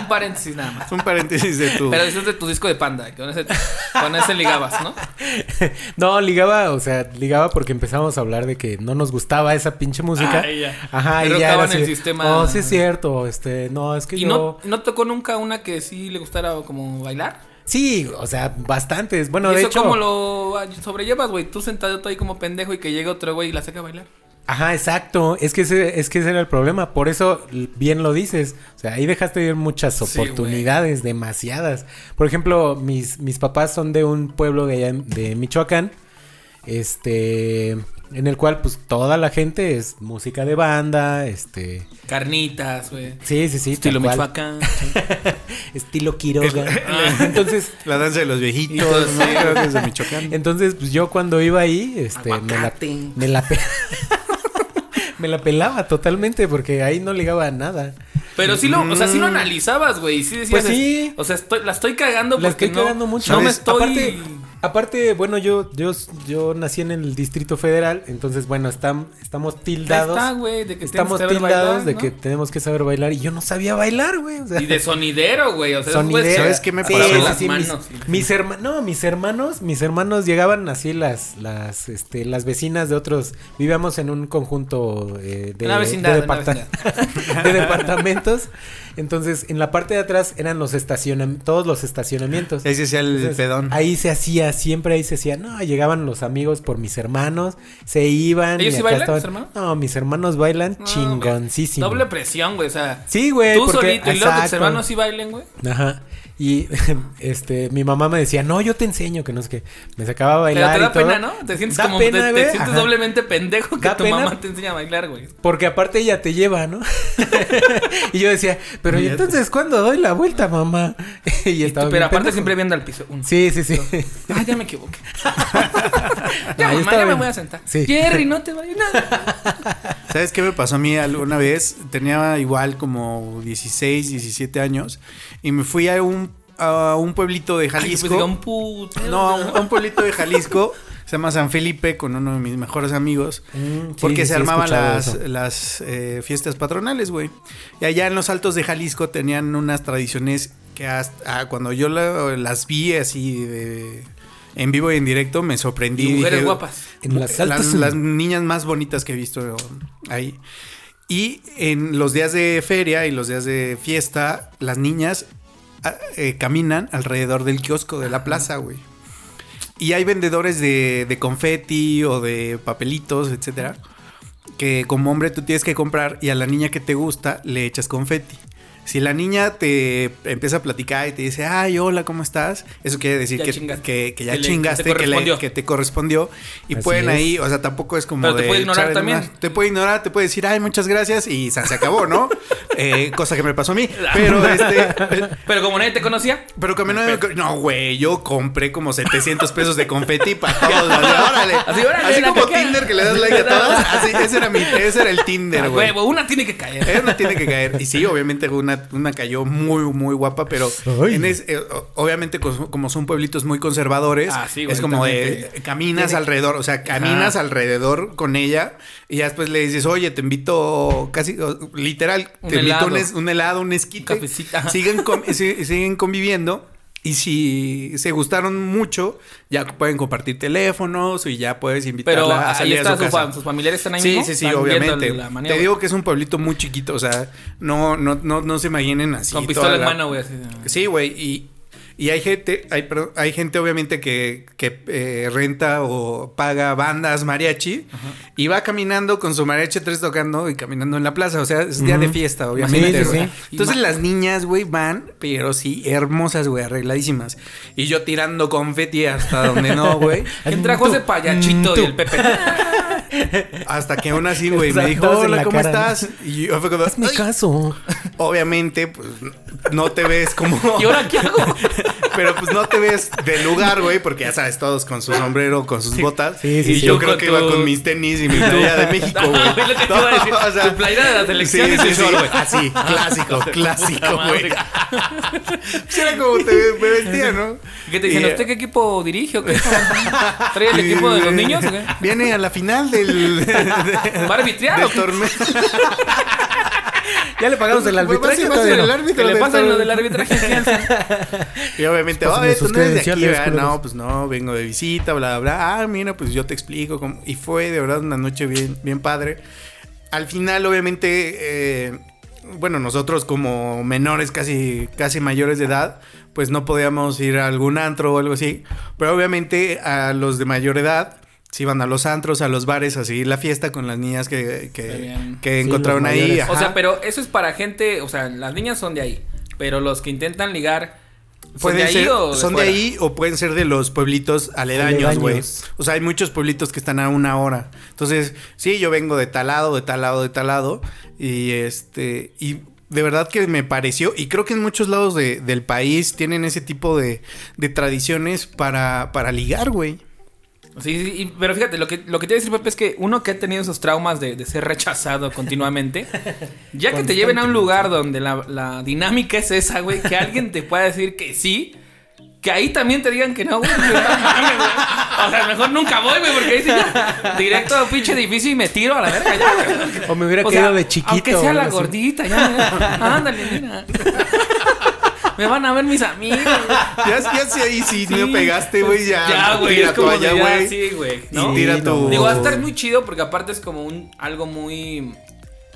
Speaker 1: un paréntesis nada más.
Speaker 3: Un paréntesis de tu...
Speaker 1: Pero eso es de tu disco de panda, que con ese, con ese ligabas, ¿no?
Speaker 2: No, ligaba, o sea, ligaba porque empezamos a hablar de que no nos gustaba esa pinche música.
Speaker 1: Ah, ya.
Speaker 2: Ajá, y ya era
Speaker 1: el
Speaker 2: así de,
Speaker 1: sistema.
Speaker 2: Oh, sí es cierto, este, no, es que
Speaker 1: ¿Y
Speaker 2: yo
Speaker 1: no, no tocó nunca una que sí le gustara como bailar?
Speaker 2: Sí, o sea, bastantes. Bueno,
Speaker 1: ¿Y
Speaker 2: de
Speaker 1: eso
Speaker 2: hecho,
Speaker 1: cómo lo sobrellevas, güey? Tú sentado ahí como pendejo y que llegue otro güey y la saca a bailar.
Speaker 2: ajá, exacto, es que ese es que ese era el problema, por eso bien lo dices. O sea, ahí dejaste de ir muchas
Speaker 1: Sí,
Speaker 2: oportunidades, demasiadas. Por ejemplo, mis mis papás son de un pueblo de de Michoacán. Este, en el cual pues toda la gente es música de banda, este,
Speaker 1: Carnitas, güey.
Speaker 2: sí, sí, sí,
Speaker 1: Estilo. Michoacán.
Speaker 2: estilo Quiroga. Entonces,
Speaker 3: La danza de los viejitos,
Speaker 1: Entonces,
Speaker 3: ¿no?
Speaker 1: sí.
Speaker 3: Creo que es de Michoacán.
Speaker 2: entonces pues yo cuando iba ahí, este, me la, me la pe- me la pelaba totalmente porque ahí no ligaba a nada.
Speaker 1: Pero sí lo, o sea, sí lo analizabas, güey. y Sí decías,
Speaker 2: Pues sí.
Speaker 1: O sea, estoy, la estoy cagando
Speaker 2: La
Speaker 1: porque
Speaker 2: estoy
Speaker 1: no,
Speaker 2: cagando mucho.
Speaker 1: no me estoy...
Speaker 2: Aparte, aparte, bueno, yo, yo, yo nací en el Distrito Federal, entonces, bueno, estam- estamos tildados.
Speaker 1: está, güey, de que
Speaker 2: estamos
Speaker 1: que
Speaker 2: tildados
Speaker 1: bailar,
Speaker 2: de
Speaker 1: ¿no?
Speaker 2: que tenemos que saber bailar y yo no sabía bailar, güey. o sea.
Speaker 1: Y de sonidero, güey. O sea,
Speaker 2: Sonidero.
Speaker 3: ¿Sabes qué me pasó?
Speaker 2: Sí,
Speaker 1: las
Speaker 2: sí,
Speaker 1: manos.
Speaker 2: mis, mis herma- no, mis hermanos, mis hermanos llegaban así las, las, este, las vecinas de otros, vivíamos en un conjunto eh, de,
Speaker 1: Una vecindad,
Speaker 2: de,
Speaker 1: una
Speaker 2: departa- de departamentos, entonces en la parte de atrás eran los estacionamientos, todos los estacionamientos.
Speaker 3: Ahí se hacía el
Speaker 2: Entonces,
Speaker 3: pedón.
Speaker 2: Ahí se hacía, siempre ahí se hacía, no, llegaban los amigos por mis hermanos, se iban.
Speaker 1: ¿Ellos
Speaker 2: y
Speaker 1: sí bailan,
Speaker 2: estaban-
Speaker 1: tus hermanos?
Speaker 2: No, mis hermanos bailan
Speaker 1: No,
Speaker 2: chingoncísimo.
Speaker 1: Doble presión, güey. O sea,
Speaker 2: Sí, güey.
Speaker 1: tú
Speaker 2: porque-
Speaker 1: solito y luego tus hermanos sí bailen, güey.
Speaker 2: Ajá. Y este, mi mamá me decía, no, yo te enseño, que no sé qué. Me sacaba a
Speaker 1: Pero
Speaker 2: bailar.
Speaker 1: te
Speaker 2: y
Speaker 1: da
Speaker 2: todo.
Speaker 1: pena, ¿no? Te sientes
Speaker 2: Da
Speaker 1: como.
Speaker 2: pena,
Speaker 1: te, te sientes
Speaker 2: ajá.
Speaker 1: doblemente pendejo que
Speaker 2: Da
Speaker 1: tu
Speaker 2: pena.
Speaker 1: mamá te enseña a bailar, güey.
Speaker 2: Porque aparte ella te lleva, ¿no? y yo decía, Pero ¿y entonces cuándo doy la vuelta, mamá? y
Speaker 1: Y tú-
Speaker 2: estaba
Speaker 1: pero aparte
Speaker 2: pendejo.
Speaker 1: siempre viendo al piso. Uno.
Speaker 2: Sí, sí, sí.
Speaker 1: Ah, ya me equivoqué. ya, mamá, ya me voy a sentar.
Speaker 2: Sí.
Speaker 1: Jerry, no te vayas nada.
Speaker 3: ¿Sabes qué me pasó a mí alguna vez? Tenía igual como 16, 17 años y me fui a un, a un pueblito de
Speaker 1: Ay,
Speaker 3: Jalisco.
Speaker 1: pues diga un puto.
Speaker 3: no, a un, a un pueblito de Jalisco. Se llama San Felipe con uno de mis mejores amigos.
Speaker 2: Mm, sí,
Speaker 3: Porque
Speaker 2: sí,
Speaker 3: se armaban las, eh, fiestas patronales, güey. Y allá en los altos de Jalisco tenían unas tradiciones que hasta ah, cuando yo la- las vi así de- en vivo y en directo me sorprendí.
Speaker 1: Y mujeres
Speaker 3: Dije,
Speaker 1: guapas.
Speaker 2: En las altas.
Speaker 3: las niñas más bonitas que he visto ahí. Y en los días de feria y los días de fiesta, las niñas eh, caminan alrededor del kiosco de la plaza, güey. Y hay vendedores de, de confeti o de papelitos, etcétera, que como hombre tú tienes que comprar y a la niña que te gusta le echas confeti. Si la niña te empieza a platicar y te dice, ay, hola, ¿cómo estás? Eso quiere decir
Speaker 1: Ya
Speaker 3: que,
Speaker 1: chingaste.
Speaker 3: que, que ya
Speaker 1: Que le- que te
Speaker 3: chingaste, que, le- que te correspondió. Y
Speaker 2: Así
Speaker 3: pueden
Speaker 2: es.
Speaker 3: ahí, o sea, tampoco es como
Speaker 1: Pero te
Speaker 3: de
Speaker 1: puede ignorar también.
Speaker 3: más. Te puede ignorar, te puede decir, ay, muchas gracias y se, se acabó, ¿no? Eh, cosa que me pasó a mí. Pero este...
Speaker 1: Pero como nadie te conocía,
Speaker 3: Pero que me no, no, güey, yo compré como 700 pesos de confeti para todos. Así, órale.
Speaker 1: Así, órale,
Speaker 3: Así como. Tinder que le das like a todas. Así, ese era mi, ese era el Tinder, güey.
Speaker 1: huevo, una tiene que caer.
Speaker 3: No tiene que caer. Y sí, obviamente una, una cayó muy, muy guapa, pero en es- eh, obviamente como son pueblitos muy conservadores,
Speaker 1: Ah, sí, güey,
Speaker 3: es como de caminas
Speaker 1: Tiene-
Speaker 3: alrededor, o sea, caminas
Speaker 1: Ajá.
Speaker 3: alrededor con ella y ya después le dices, oye, te invito casi, literal,
Speaker 1: Un
Speaker 3: te invito un, helado, un esquite.
Speaker 1: Un cafecito, ajá.
Speaker 3: Siguen, com- si- siguen conviviendo. Y si se gustaron mucho, ya pueden compartir teléfonos y ya puedes invitarla
Speaker 1: Pero
Speaker 3: a
Speaker 1: ahí
Speaker 3: salir
Speaker 1: está
Speaker 3: a su
Speaker 1: su
Speaker 3: casa.
Speaker 1: fa- sus familiares están ahí
Speaker 3: Sí,
Speaker 1: mismo.
Speaker 3: sí, sí, obviamente. Te digo que es un pueblito muy chiquito, o sea, no, no, no, no se imaginen así.
Speaker 1: Con pistola en mano, güey.
Speaker 3: Sí, güey, y, y hay gente, hay, perdón, hay gente obviamente que, que eh, renta o paga bandas mariachi y va caminando con su mariachi tres tocando y caminando en la plaza, o sea, es día de fiesta, obviamente.
Speaker 2: Sí, sí, sí.
Speaker 3: Entonces las niñas, güey, van, pero sí, hermosas, güey, arregladísimas. Y yo tirando confeti hasta donde no, güey.
Speaker 1: ¿Quién trajo ese payachito
Speaker 2: Tú.
Speaker 1: y el Pepe?
Speaker 3: Hasta que aún así, güey, me dijo, hola,
Speaker 2: la
Speaker 3: ¿cómo
Speaker 2: cara.
Speaker 3: estás? Y yo fue como,
Speaker 2: Hazme caso.
Speaker 3: obviamente, pues, no te ves como...
Speaker 1: ¿Y ahora qué hago?
Speaker 3: Pero pues no te ves de lugar, güey, porque ya sabes, todos con su sombrero, con sus botas.
Speaker 2: sí, sí,
Speaker 3: y
Speaker 2: sí.
Speaker 3: yo creo
Speaker 1: con
Speaker 3: que
Speaker 1: tu-
Speaker 3: iba con mis tenis y mi playera de México, güey.
Speaker 1: Ah, güey, lo que te iba a decir.
Speaker 3: o sea,
Speaker 1: Tu playera de la selección
Speaker 3: sí,
Speaker 1: y tu
Speaker 3: sí, sí.
Speaker 1: güey.
Speaker 3: Así, clásico,
Speaker 1: Puta
Speaker 3: clásico,
Speaker 1: madre.
Speaker 3: güey. Sí, era como te me vestía, ¿no?
Speaker 1: ¿Qué te dicen?
Speaker 3: Y,
Speaker 1: ¿Usted qué equipo dirige o qué? ¿Trae el equipo de los niños o qué?
Speaker 3: Viene a la final del, de-
Speaker 1: ¿Va a arbitrar o
Speaker 3: del torneo.
Speaker 2: Ya le pagamos el
Speaker 3: Pues,
Speaker 2: arbitraje. todavía
Speaker 3: el
Speaker 2: no?
Speaker 3: árbitro
Speaker 1: ¿Qué le
Speaker 3: del
Speaker 1: pasa en lo del arbitraje?
Speaker 3: Y obviamente, oye, tú
Speaker 2: sus
Speaker 3: no eres de aquí. No, pues no, vengo de visita, bla, bla, bla. Ah, mira, pues yo te explico. cómo- Y fue de verdad una noche bien, bien padre. Al final, obviamente, eh, bueno, nosotros como menores, casi, casi mayores de edad, pues no podíamos ir a algún antro o algo así. Pero obviamente a los de mayor edad, se iban a los antros, a los bares, a seguir la fiesta con las niñas que, que,
Speaker 2: Sí,
Speaker 3: encontraron ahí. ajá.
Speaker 1: O sea, pero eso es para gente, o sea, las niñas son de ahí, pero los que intentan ligar son
Speaker 3: Pueden
Speaker 1: de ahí
Speaker 3: ser,
Speaker 1: o de
Speaker 3: son de ahí o pueden ser de los pueblitos aledaños, güey. O sea, hay muchos pueblitos que están a una hora. Entonces, sí, yo vengo de tal lado, de tal lado, de tal lado. Y este, y de verdad que me pareció, y creo que en muchos lados de- del país tienen ese tipo de, de tradiciones para, para ligar, güey.
Speaker 1: Sí, sí, y- pero fíjate, lo que, lo que te voy a decir, Pepe, es que uno que ha tenido esos traumas de, de ser rechazado continuamente, ya que te lleven a un lugar donde la, la dinámica es esa, güey, que alguien te pueda decir que sí, que ahí también te digan que no, güey. güey. O sea, mejor nunca voy, güey, porque ahí sí ya, directo a pinche edificio y me tiro a la verga ya, güey.
Speaker 2: O me hubiera
Speaker 1: O
Speaker 2: quedado
Speaker 1: sea,
Speaker 2: de chiquito.
Speaker 1: Aunque sea la
Speaker 2: así.
Speaker 1: gordita, ya. ya. Ándale, mira. Me van a ver mis amigos.
Speaker 3: Ya, ya si ahí sí,
Speaker 1: Sí.
Speaker 3: no pegaste, güey, ya.
Speaker 1: Ya, güey.
Speaker 3: Tira
Speaker 1: Es como
Speaker 3: toalla, güey.
Speaker 1: Sí, güey. ¿no?
Speaker 3: Y tira
Speaker 2: Sí,
Speaker 3: tu.
Speaker 1: Digo, va a estar muy chido porque aparte es como un algo muy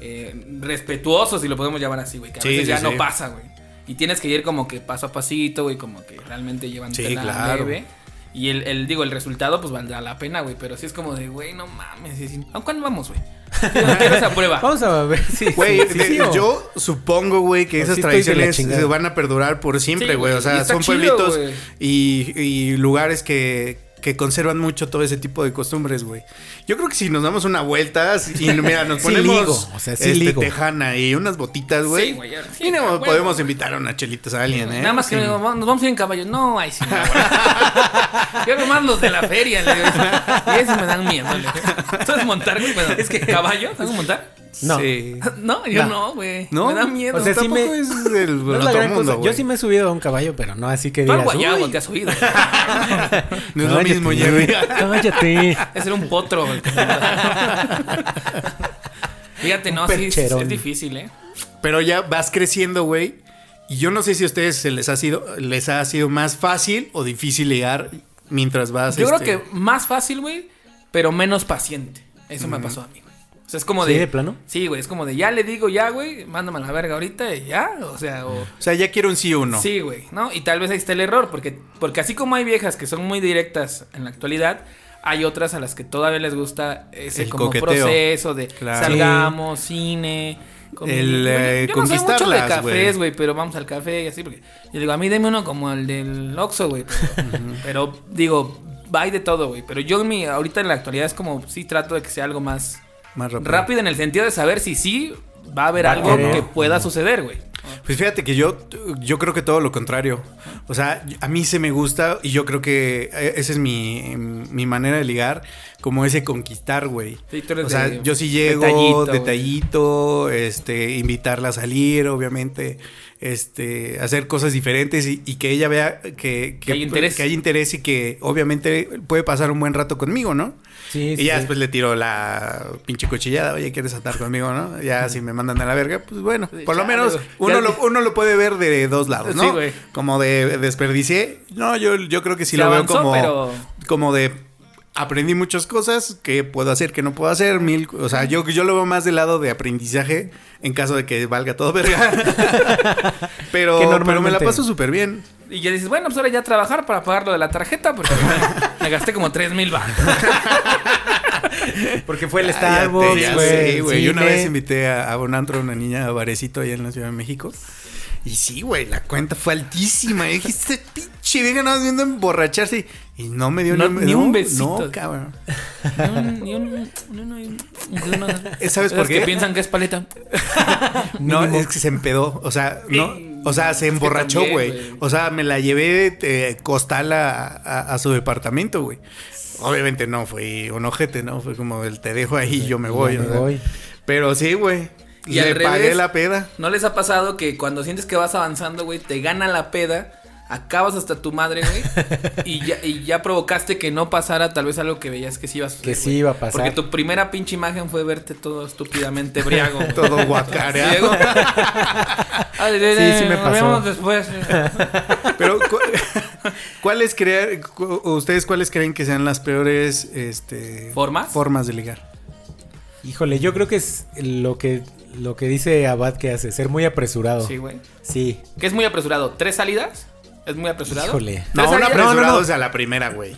Speaker 1: eh, respetuoso, si lo podemos llamar así, güey. Que a
Speaker 3: Sí,
Speaker 1: veces
Speaker 3: sí,
Speaker 1: ya
Speaker 3: sí.
Speaker 1: no pasa, güey. Y tienes que ir como que paso a pasito, güey, como que realmente llevan
Speaker 3: Sí, claro.
Speaker 1: leve. Y el, el, digo, el resultado pues valdrá la pena, güey. Pero sí es como de, güey, no mames. ¿A cuándo vamos, güey? Quiero quiero esa prueba.
Speaker 2: Vamos a ver si.
Speaker 3: Güey,
Speaker 2: sí o-
Speaker 3: yo supongo, güey, que
Speaker 2: O
Speaker 3: esas tradiciones se van a perdurar por siempre,
Speaker 1: Sí,
Speaker 3: güey.
Speaker 1: güey,
Speaker 3: o sea, son
Speaker 1: chido,
Speaker 3: pueblitos
Speaker 1: güey.
Speaker 3: y, y lugares que, que conservan mucho todo ese tipo de costumbres, güey. Yo creo que si nos damos una vuelta y mira, nos
Speaker 2: Sí
Speaker 3: ponemos
Speaker 2: ligo, o sea, sí
Speaker 3: este,
Speaker 2: ligo.
Speaker 3: tejana y unas botitas, güey.
Speaker 1: Sí, güey, sí,
Speaker 3: y no podemos invitar a unas chelitas a alguien, ¿eh?
Speaker 1: Nada más que
Speaker 3: Sí.
Speaker 1: me digo, "Vamos- nos vamos a ir en caballo. No, ay, sí. no. Yo nomás los de la feria, le digo. Y esos me dan miedo, le digo. ¿Sabes montar, güey? Bueno, es que caballo, ¿sabes montar?
Speaker 2: No.
Speaker 3: Sí.
Speaker 1: No, yo
Speaker 2: No.
Speaker 1: güey.
Speaker 3: ¿No?
Speaker 1: Me da miedo.
Speaker 2: O sea, sí me-
Speaker 3: es del
Speaker 2: No es la gran
Speaker 3: mundo,
Speaker 2: cosa. Yo sí me he subido a un caballo, pero no así que digas.
Speaker 1: guayabo
Speaker 2: "Uy,
Speaker 1: te has oído.
Speaker 3: No es lo mismo, Jerry.
Speaker 2: Cállate.
Speaker 1: Es un potro. Fíjate, no, sí, es, difícil, ¿eh?
Speaker 3: Pero ya vas creciendo, güey. Y yo no sé si a ustedes se les ha sido, les ha sido más fácil o difícil ligar mientras vas.
Speaker 1: Yo
Speaker 3: este,
Speaker 1: creo que más fácil, güey, pero menos paciente. Eso me pasó a mí. O sea, es como
Speaker 2: ¿Sí,
Speaker 1: de.
Speaker 2: de plano?
Speaker 1: Sí, güey, es como de ya le digo ya, güey, mándame a la verga ahorita y ya. O sea, o.
Speaker 3: O sea, ya quiero un sí o no.
Speaker 1: Sí, güey, ¿no? Y tal vez ahí está el error, porque, porque así como hay viejas que son muy directas en la actualidad, hay otras a las que todavía les gusta ese
Speaker 3: El
Speaker 1: como
Speaker 3: coqueteo.
Speaker 1: proceso de
Speaker 3: Claro.
Speaker 1: salgamos, cine. comida.
Speaker 3: El, eh,
Speaker 1: yo no soy mucho de cafés,
Speaker 3: güey.
Speaker 1: pero vamos al café y así, porque yo digo, a mí deme uno como el del Oxxo, güey. Pero, pero, digo, hay de todo, güey. Pero yo en mi, ahorita en la actualidad es como, sí trato de que sea algo más
Speaker 3: Más rápido.
Speaker 1: rápido en el sentido de saber si sí va a haber
Speaker 2: Va
Speaker 1: algo
Speaker 2: querer.
Speaker 1: que pueda suceder, güey.
Speaker 3: Pues fíjate que yo, yo creo que todo lo contrario. O sea, a mí se me gusta y yo creo que eh, esa es mi, mi manera de ligar, como ese conquistar, güey.
Speaker 1: Sí,
Speaker 3: O sea,
Speaker 1: de-
Speaker 3: yo sí llego,
Speaker 1: detallito,
Speaker 3: detallito, este, invitarla a salir, obviamente, este, hacer cosas diferentes y, y que ella vea que, que,
Speaker 1: hay interés.
Speaker 3: que hay interés y que obviamente puede pasar un buen rato conmigo, ¿no?
Speaker 2: Sí, sí,
Speaker 3: y ya
Speaker 2: sí.
Speaker 3: después le tiro la pinche cuchillada, oye, ¿quieres atar conmigo, no? Ya si me mandan a la verga, pues bueno, por lo menos uno
Speaker 1: Ya-
Speaker 3: lo, uno lo puede ver de dos lados, ¿no?
Speaker 1: Sí, güey.
Speaker 3: Como de desperdicié. No, yo, yo creo que sí
Speaker 1: Se
Speaker 3: lo
Speaker 1: avanzó,
Speaker 3: veo como,
Speaker 1: pero-
Speaker 3: como de aprendí muchas cosas que puedo hacer, que no puedo hacer, mil, o sea, yo, yo lo veo más del lado de aprendizaje en caso de que valga todo verga. pero, pero me la paso súper bien.
Speaker 1: Y ya dices, bueno, pues ahora ya trabajar para pagar lo de la tarjeta, porque me gasté como 3 mil baros.
Speaker 2: Porque fue el
Speaker 3: Ah,
Speaker 2: Starbucks,
Speaker 3: güey. Yo una vez invité a, a un antro a una niña a Barecito allá en la Ciudad de México. Y sí, güey, la cuenta fue altísima. Y dije, este pinche vieja nada más viendo emborracharse. Y no me dio
Speaker 1: No,
Speaker 3: ni,
Speaker 1: ni un besito.
Speaker 3: No, cabrón.
Speaker 1: Ni un- ni
Speaker 3: Eh, ¿Sabes por
Speaker 1: Los que
Speaker 3: qué?
Speaker 1: piensan que es paleta.
Speaker 3: No, es que se empedó. O sea, no. O sea, se emborrachó,
Speaker 1: güey.
Speaker 3: O sea, me la llevé de costal a, a- a su departamento, güey. Obviamente no fue un ojete, ¿no? Fue como el te dejo ahí y yo me voy.
Speaker 2: Ya me
Speaker 3: o sea.
Speaker 2: voy.
Speaker 3: Pero sí, güey.
Speaker 1: Y
Speaker 3: Le
Speaker 1: al revés,
Speaker 3: pagué la peda.
Speaker 1: ¿No les ha pasado que cuando sientes que vas avanzando, güey, te gana la peda, acabas hasta tu madre, güey, y ya, y ya provocaste que no pasara tal vez algo que veías que sí iba a suceder,
Speaker 2: Que sí iba a pasar.
Speaker 1: Porque tu primera pinche imagen fue verte todo estúpidamente briago.
Speaker 3: Todo guacareado.
Speaker 2: Sí, sí me
Speaker 1: nos
Speaker 2: pasó.
Speaker 1: vemos después.
Speaker 3: Pero, cu- ¿cuáles creen, cu- ustedes cuáles creen que sean las peores este,
Speaker 1: ¿Formas?
Speaker 3: formas de ligar?
Speaker 2: Híjole, yo creo que es lo que lo que dice Abad que hace, ser muy apresurado.
Speaker 1: Sí, güey.
Speaker 2: Sí.
Speaker 1: ¿Qué es muy apresurado? ¿Tres salidas? ¿Es muy apresurado?
Speaker 2: Híjole.
Speaker 1: ¿Tres
Speaker 3: No, un
Speaker 1: salidas,
Speaker 3: apresurado
Speaker 2: no, no.
Speaker 3: es a la primera, güey.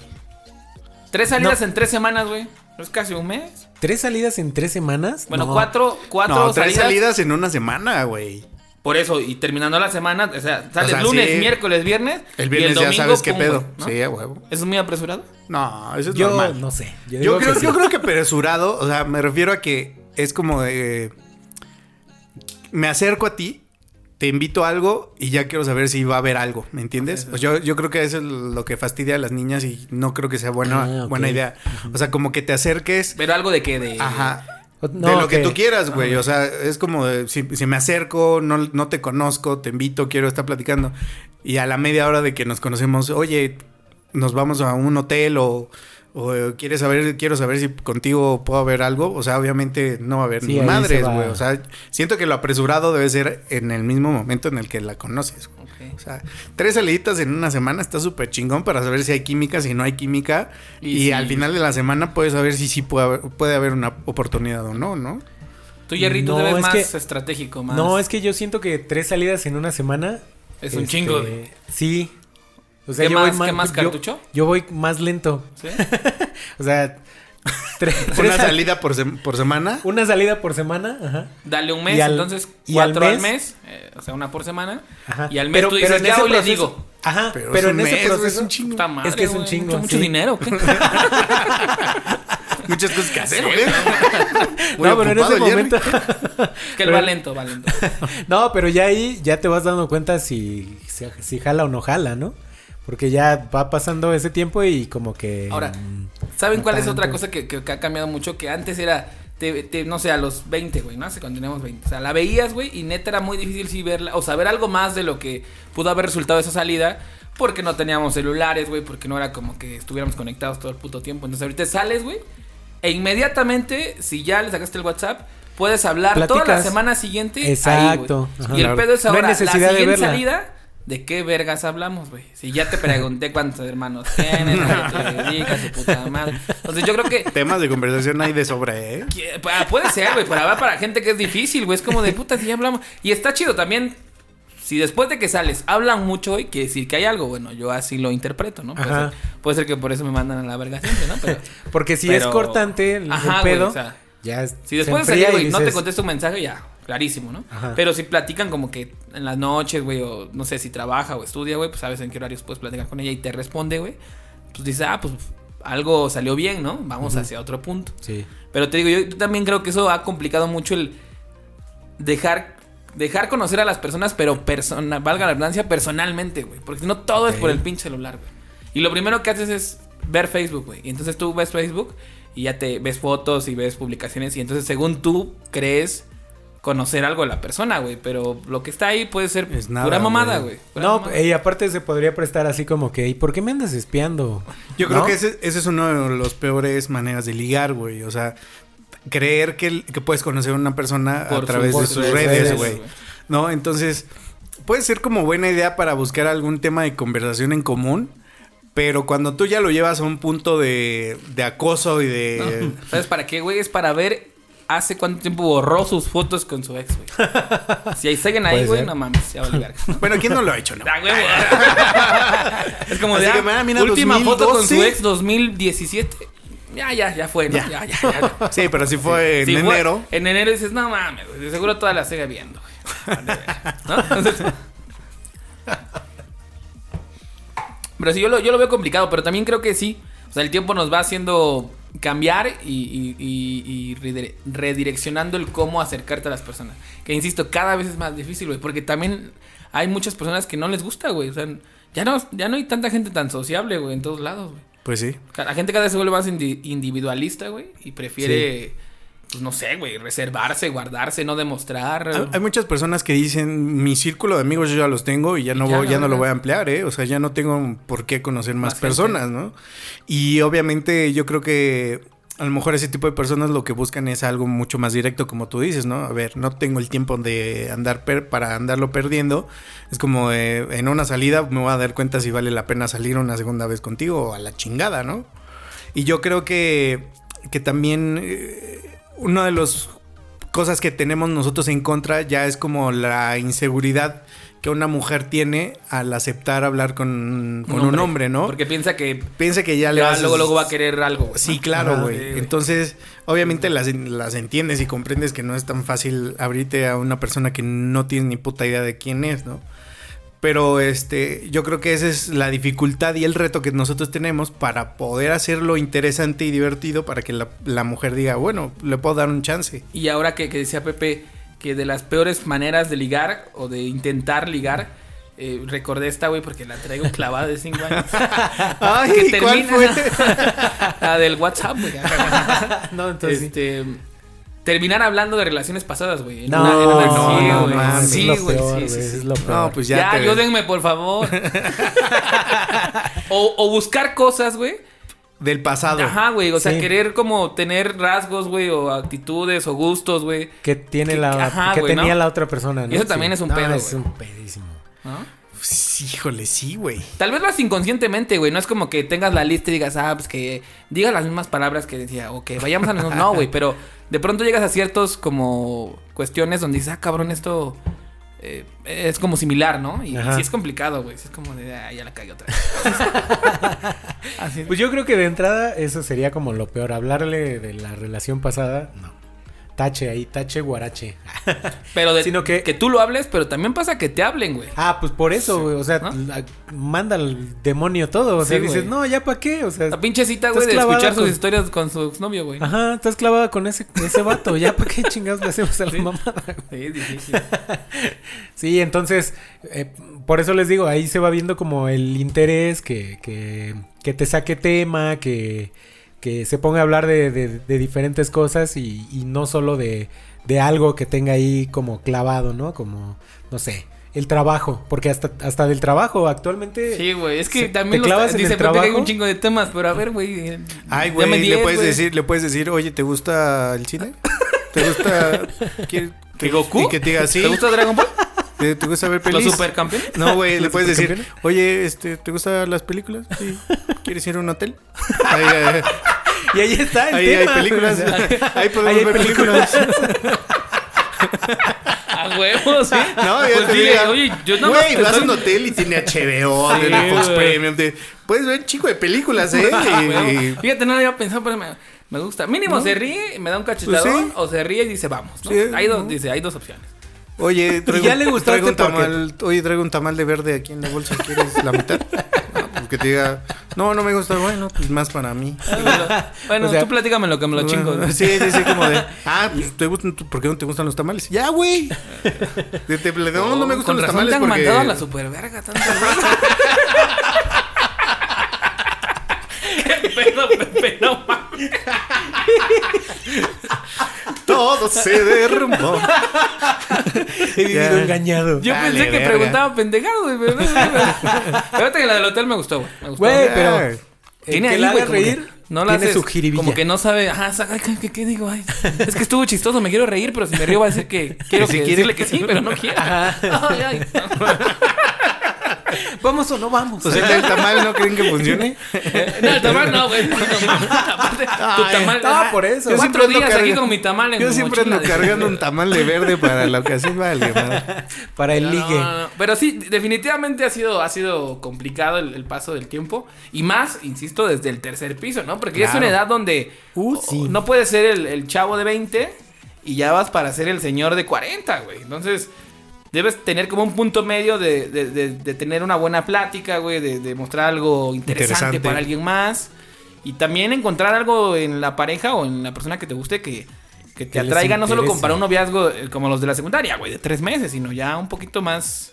Speaker 1: ¿Tres salidas en tres semanas, güey? ¿No es casi un mes?
Speaker 2: ¿Tres salidas en tres semanas?
Speaker 1: Bueno,
Speaker 2: No.
Speaker 1: cuatro, cuatro
Speaker 3: No, tres
Speaker 1: salidas.
Speaker 3: salidas en una semana, güey.
Speaker 1: Por eso, y terminando la semana, o sea, sales
Speaker 3: O sea,
Speaker 1: lunes,
Speaker 3: sí.
Speaker 1: miércoles, viernes.
Speaker 3: El
Speaker 1: y
Speaker 3: viernes ya sabes qué
Speaker 1: pum,
Speaker 3: pedo. Sí, a huevo.
Speaker 1: ¿Eso es muy apresurado?
Speaker 3: No, eso es
Speaker 2: Yo
Speaker 3: normal.
Speaker 2: no sé. Yo,
Speaker 3: creo,
Speaker 2: que sí.
Speaker 3: yo creo que apresurado, o sea, me refiero a que es como de. Me acerco a ti, te invito a algo y ya quiero saber si va a haber algo, ¿me entiendes? Pues yo, yo creo que eso es lo que fastidia a las niñas y no creo que sea buena,
Speaker 2: Ah,
Speaker 3: buena idea. O sea, como que te acerques.
Speaker 1: Pero algo de que de.
Speaker 3: Ajá.
Speaker 2: No,
Speaker 3: de lo que
Speaker 2: que-
Speaker 3: tú quieras, güey. O sea, es como de, si, si me acerco, no, no te conozco, te invito, quiero estar platicando. Y a la media hora de que nos conocemos, oye, nos vamos a un hotel o, o, eh, quieres saber, quiero saber si contigo puedo haber algo. O sea, obviamente no va a haber
Speaker 2: Sí,
Speaker 3: ni madres, güey. O sea, siento que lo apresurado debe ser en el mismo momento en el que la conoces. O sea, tres saliditas en una semana está súper chingón para saber si hay química, si no hay química.
Speaker 1: Y
Speaker 3: al final de la semana puedes saber si sí puede haber, puede haber una oportunidad o no, ¿no?
Speaker 1: Tú, Jerry, tú
Speaker 2: No, es
Speaker 1: más
Speaker 2: que-
Speaker 1: estratégico, más.
Speaker 2: No, es que yo siento que tres salidas en una semana.
Speaker 1: Es un
Speaker 2: este,
Speaker 1: chingo, güey.
Speaker 2: Sí. O sea,
Speaker 1: ¿Qué
Speaker 2: yo
Speaker 1: más-
Speaker 2: voy
Speaker 1: qué más cartucho?
Speaker 2: Yo, voy más lento.
Speaker 1: ¿Sí?
Speaker 2: O sea, tres,
Speaker 3: Una salida por, sem- por semana.
Speaker 2: Una salida por semana, ajá.
Speaker 1: Dale un mes,
Speaker 2: al-
Speaker 1: entonces
Speaker 2: al
Speaker 1: cuatro al
Speaker 2: mes-
Speaker 1: eh, o sea, una por semana.
Speaker 2: Ajá.
Speaker 1: Y al mes
Speaker 2: Pero-
Speaker 1: tú
Speaker 2: pero
Speaker 1: dices,
Speaker 2: en
Speaker 1: ya
Speaker 2: ese
Speaker 1: hoy le
Speaker 2: proceso-
Speaker 1: digo.
Speaker 2: Ajá,
Speaker 3: Pero
Speaker 2: pero,
Speaker 3: es
Speaker 2: en
Speaker 3: un
Speaker 2: ese proceso
Speaker 3: es un chingo.
Speaker 1: Puta madre,
Speaker 2: Es que es un chingo,
Speaker 1: Mucho, mucho dinero, ¿qué?
Speaker 3: Muchas cosas que hacer, güey.
Speaker 2: No, pero en ese momento.
Speaker 1: que él va lento, va lento.
Speaker 2: no, pero ya ahí ya te vas dando cuenta si, si, si jala o no jala, ¿no? Porque ya va pasando ese tiempo y como que.
Speaker 1: Ahora,
Speaker 2: mm,
Speaker 1: ¿Saben
Speaker 2: no
Speaker 1: cuál es otra cosa que, que- que ha cambiado mucho? Que antes era, te- te- no sé, a los 20, güey, ¿no? Hace cuando teníamos 20. O sea, la veías, güey, y neta era muy difícil sí verla, o saber algo más de lo que pudo haber resultado esa salida, porque no teníamos celulares, güey, porque no era como que estuviéramos conectados todo el puto tiempo. Entonces ahorita sales, güey, e inmediatamente, si ya le sacaste el WhatsApp, puedes hablar toda la semana siguiente.
Speaker 2: Exacto.
Speaker 1: Ahí.
Speaker 2: Ajá.
Speaker 1: y el
Speaker 3: Claro.
Speaker 1: pedo es
Speaker 2: No hay
Speaker 1: ahora,
Speaker 2: necesidad
Speaker 1: la
Speaker 2: de
Speaker 1: siguiente
Speaker 2: verla.
Speaker 1: salida... ¿De qué vergas hablamos, güey? Si ya te pregunté cuántos hermanos tienes, a qué te dedicas, su puta madre. Entonces yo creo que
Speaker 3: Temas de conversación hay de sobra, ¿eh?
Speaker 1: puede ser, güey, pero va para gente que es difícil, güey. Es como de puta si ya hablamos. Y está chido también. Si después de que sales hablan mucho, güey, quiere decir que hay algo. Bueno, yo así lo interpreto, ¿no? Puede, ser, puede ser que por eso me mandan a la verga siempre, ¿no? Pero,
Speaker 2: Porque si
Speaker 1: pero-
Speaker 2: es cortante el,
Speaker 1: Ajá,
Speaker 2: pedo,
Speaker 1: o sea,
Speaker 2: ya
Speaker 1: si después de salir, güey, no te contesto un mensaje, ya, clarísimo, ¿no?
Speaker 2: Ajá.
Speaker 1: Pero si platican como que en las noches, güey, o no sé, si trabaja o estudia, güey, pues sabes en qué horarios puedes platicar con ella y te responde, güey. Pues dices, ah, pues algo salió bien, ¿no? Vamos hacia otro punto.
Speaker 2: Sí.
Speaker 1: Pero te digo, yo, también creo que eso ha complicado mucho el dejar dejar conocer a las personas, pero persona, valga la redundancia, personalmente, güey. Porque no todo es por el pinche celular, güey. Y lo primero que haces es ver Facebook, güey. Y entonces tú ves Facebook y ya te ves fotos y ves publicaciones. Y entonces, según tú crees conocer algo de la persona, güey. Pero lo que está ahí puede ser
Speaker 3: Es nada,
Speaker 1: pura mamada,
Speaker 3: güey.
Speaker 2: No,
Speaker 1: mamada.
Speaker 2: y aparte se podría prestar así como que, ¿y por qué me andas espiando?
Speaker 3: Yo creo que ese, ese es uno de los peores maneras de ligar, güey. O sea, creer que, que puedes conocer a una persona
Speaker 1: Por
Speaker 3: a través
Speaker 1: su-
Speaker 3: de
Speaker 1: por
Speaker 3: sus
Speaker 1: sus
Speaker 3: redes, güey. ¿No? Entonces, puede ser como buena idea para buscar algún tema de conversación en común. Pero cuando tú ya lo llevas a un punto de, de acoso y de...
Speaker 1: ¿Sabes para qué, güey? Es para ver hace cuánto tiempo borró sus fotos con su ex, güey. Si ahí siguen ahí, güey, no mames, ya vale verga.
Speaker 3: Bueno, ¿quién no lo ha hecho, no?
Speaker 1: Ah, güey, güey. es como de ah,
Speaker 3: mira, mira,
Speaker 1: última foto con su
Speaker 3: 2012.
Speaker 1: ex 2017. Ya, ya, ya fue, ¿no?
Speaker 3: Ya.
Speaker 1: Ya, ya, ya.
Speaker 3: Sí, pero si fue en
Speaker 1: Si fue
Speaker 3: enero.
Speaker 1: en enero dices, no mames, güey, de seguro toda la sigue viendo, güey. ¿No? Entonces- Pero sí, yo lo, yo lo veo complicado, pero también creo que sí. O sea, el tiempo nos va haciendo cambiar y, y- y- y redire- redireccionando el cómo acercarte a las personas. Que insisto, cada vez es más difícil, güey, porque también hay muchas personas que no les gusta, güey. O sea, ya no, ya no hay tanta gente tan sociable, güey, en todos lados, güey.
Speaker 3: Pues sí.
Speaker 1: La gente cada vez se vuelve más indi- individualista, güey, y prefiere, pues no sé, güey, reservarse, guardarse, no demostrar.
Speaker 3: Hay, hay muchas personas que dicen, mi círculo de amigos yo ya los tengo y ya no,
Speaker 1: Ya,
Speaker 3: voy, ya no lo voy a ampliar, ¿eh? O sea, ya no tengo por qué conocer más,
Speaker 1: Más gente.
Speaker 3: personas, ¿no? Y obviamente yo creo que a lo mejor ese tipo de personas lo que buscan es algo mucho más directo, como tú dices, ¿no? A ver, no tengo el tiempo de andar per- para andarlo perdiendo. Es como eh, en una salida me voy a dar cuenta si vale la pena salir una segunda vez contigo o a la chingada, ¿no? Y yo creo que, que también eh, una de las cosas que tenemos nosotros en contra ya es como la inseguridad que una mujer tiene al aceptar hablar con, con un hombre, ¿no?
Speaker 1: Porque piensa que
Speaker 3: piensa que ya le vas
Speaker 1: luego, luego va a querer algo.
Speaker 3: Sí, claro, güey. Entonces, obviamente las, las entiendes y comprendes que no es tan fácil abrirte a una persona que no tienes ni puta idea de quién es, ¿no? Pero este, yo creo que esa es la dificultad y el reto que nosotros tenemos para poder hacerlo interesante y divertido para que la, la mujer diga, bueno, le puedo dar un chance.
Speaker 1: Y ahora que, que decía Pepe que de las peores maneras de ligar o de intentar ligar, eh, recordé esta, güey, porque la traigo clavada de 5 años.
Speaker 3: Ay,
Speaker 1: que
Speaker 3: ¿cuál
Speaker 1: termina
Speaker 3: fue?
Speaker 1: la del WhatsApp, güey.
Speaker 2: no, entonces sí.
Speaker 1: Terminar hablando de relaciones pasadas, güey. En
Speaker 2: No,
Speaker 1: una- una-
Speaker 3: no,
Speaker 1: sí,
Speaker 3: no
Speaker 1: Sí,
Speaker 2: es
Speaker 1: güey,
Speaker 2: peor,
Speaker 1: sí, sí, sí.
Speaker 2: es lo peor.
Speaker 3: No, pues ya,
Speaker 1: Ya, ayúdenme, por favor. o, o buscar cosas, güey.
Speaker 3: del pasado.
Speaker 1: Ajá, güey. O sea, querer como tener rasgos, güey, o actitudes o gustos, güey.
Speaker 2: Que tiene
Speaker 1: que-
Speaker 2: la
Speaker 1: ajá,
Speaker 2: que tenía
Speaker 1: ¿no?
Speaker 2: la otra persona, ¿no?
Speaker 1: Y eso también es un
Speaker 2: No,
Speaker 1: pedo,
Speaker 2: Es un pedísimo.
Speaker 1: ¿no?
Speaker 3: Sí, híjole, sí, güey.
Speaker 1: Tal vez lo haces inconscientemente, güey. No es como que tengas la lista y digas, ah, pues que diga las mismas palabras que decía, o que vayamos a... No, güey, pero de pronto llegas a ciertos como cuestiones donde dices, ah, cabrón, esto eh, es como similar, ¿no? Y,
Speaker 2: Ajá.
Speaker 1: sí es complicado, güey. Sí es como de, ah, ya la cagué otra vez. Así es.
Speaker 2: Pues yo creo que de entrada eso sería como lo peor. Hablarle de la relación pasada, no. Tache ahí, tache guarache.
Speaker 1: Pero de,
Speaker 2: Sino que-
Speaker 1: que tú lo hables, pero también pasa que te hablen, güey.
Speaker 2: Ah, pues por eso, güey. O sea,
Speaker 1: ¿No?
Speaker 2: la- manda al demonio todo. O sea,
Speaker 1: Sí,
Speaker 2: dices,
Speaker 1: güey.
Speaker 2: no, ya para qué. O sea,
Speaker 1: La pinche cita, güey, de escuchar sus
Speaker 2: con-
Speaker 1: historias con su exnovio, güey.
Speaker 2: Ajá, estás clavada con ese, ese vato. Ya para qué chingados le hacemos a la mamada.
Speaker 1: Sí, es difícil.
Speaker 2: Sí, entonces, eh, por eso les digo, ahí se va viendo como el interés, que, que, que te saque tema, que, que se ponga a hablar de, de- de diferentes cosas y, y no solo de, de algo que tenga ahí como clavado, ¿no? Como, no sé, el trabajo, porque hasta, hasta del trabajo actualmente...
Speaker 1: Sí, güey. Es que
Speaker 2: Se-
Speaker 1: también
Speaker 2: te
Speaker 1: los,
Speaker 2: clavas en
Speaker 1: dice hay
Speaker 2: trabajo.
Speaker 1: un chingo de temas, pero a ver, güey.
Speaker 3: Ay, güey, le
Speaker 1: 10,
Speaker 3: puedes decir, le puedes decir, oye, ¿te gusta el cine? ¿Te gusta qué-
Speaker 1: ¿Que Goku?
Speaker 3: Y que te diga sí.
Speaker 1: ¿Te gusta Dragon Ball?
Speaker 3: ¿Te, te gusta ver
Speaker 1: ¿Los
Speaker 3: pelis?
Speaker 1: supercampeones?
Speaker 3: No, güey, le
Speaker 2: ¿Los
Speaker 3: puedes decir, oye, este, ¿te gustan las películas? Sí. ¿Quieres ir a un hotel? Ahí, ahí,
Speaker 2: Y ahí está el
Speaker 3: ahí
Speaker 2: tema.
Speaker 3: hay películas. Ahí podemos
Speaker 2: hay
Speaker 3: ver películas.
Speaker 1: A huevos, ¿sí?
Speaker 3: No, ya
Speaker 1: Pues
Speaker 3: te
Speaker 1: dile, oye, yo no
Speaker 3: Güey, vas a un hotel y tiene HBO,
Speaker 1: Sí,
Speaker 3: tiene Fox. Premium. te- puedes ver chico de películas, ¿eh? Y-
Speaker 1: Fíjate, no lo había pensado, pero me, me gusta. Mínimo se ríe, me da un cachetadón,
Speaker 3: Pues sí.
Speaker 1: o se ríe y dice, vamos, ¿no?
Speaker 3: Sí,
Speaker 1: hay dos, dice, hay dos opciones.
Speaker 3: Oye, traigo,
Speaker 2: ya le gustaste
Speaker 3: traigo un tamal, oye, traigo un tamal de verde aquí en la bolsa, ¿quieres la mitad? No, pues que te diga, no, no me gusta, bueno, pues más para mí.
Speaker 1: Bueno,
Speaker 2: O sea,
Speaker 1: tú platícame lo que me lo chingo. ¿no?
Speaker 3: Sí, sí, sí, como de, ah, pues te gustan, ¿por qué no te gustan los tamales? Ya, güey. No, no me gustan
Speaker 1: Con
Speaker 3: los
Speaker 1: razón
Speaker 3: tamales
Speaker 1: te han
Speaker 3: porque...
Speaker 1: mandado a la superverga veces. ¿Qué pedo, Pepe? No mames.
Speaker 3: Todo se derrumbó.
Speaker 2: He vivido
Speaker 3: Ya.
Speaker 2: engañado.
Speaker 1: Yo
Speaker 3: Dale,
Speaker 1: pensé que
Speaker 3: verga.
Speaker 1: preguntaba pendejado, güey. Pero no, Fíjate que la del hotel me gustó, güey. Me gustó.
Speaker 2: Güey, pero... el
Speaker 1: Tiene
Speaker 2: que
Speaker 1: ahí,
Speaker 2: la
Speaker 1: güey,
Speaker 2: haga
Speaker 1: como que
Speaker 2: reír,
Speaker 1: no la
Speaker 2: tiene
Speaker 1: haces,
Speaker 2: su jiribilla.
Speaker 1: Como que no sabe, ajá, sa- ay, ¿qué, qué digo? Ay, es que estuvo chistoso, me quiero reír, pero si me río va a decir que quiero
Speaker 3: Que sí
Speaker 1: que
Speaker 3: quiere.
Speaker 1: decirle que sí, pero no quiero. Ay, ay.
Speaker 2: ¿Vamos o no vamos?
Speaker 3: O sea, ¿el tamal no creen que funcione?
Speaker 1: No, el tamal no, güey. No, tu tamal. ah,
Speaker 2: por eso.
Speaker 1: Yo cuatro días aquí con mi tamal en
Speaker 3: Yo siempre ando
Speaker 1: de-
Speaker 3: cargando un tamal de verde para la ocasión, vale, madre.
Speaker 2: Para el
Speaker 1: No,
Speaker 2: ligue.
Speaker 1: no, no. Pero sí, definitivamente ha sido, ha sido complicado el, el paso del tiempo. Y más, insisto, desde el tercer piso, ¿no? Porque ya es
Speaker 3: Claro.
Speaker 1: una edad donde
Speaker 2: Uh, sí.
Speaker 1: no puedes ser el, el chavo de 20 y ya vas para ser el señor de 40, güey. Entonces, debes tener como un punto medio de, de- de- de tener una buena plática, güey, de, de mostrar algo interesante,
Speaker 3: Interesante.
Speaker 1: para alguien más. Y también encontrar algo en la pareja o en la persona que te guste que, que te atraiga, no solo para un noviazgo eh, como los de la secundaria, güey, de tres meses, sino ya un poquito más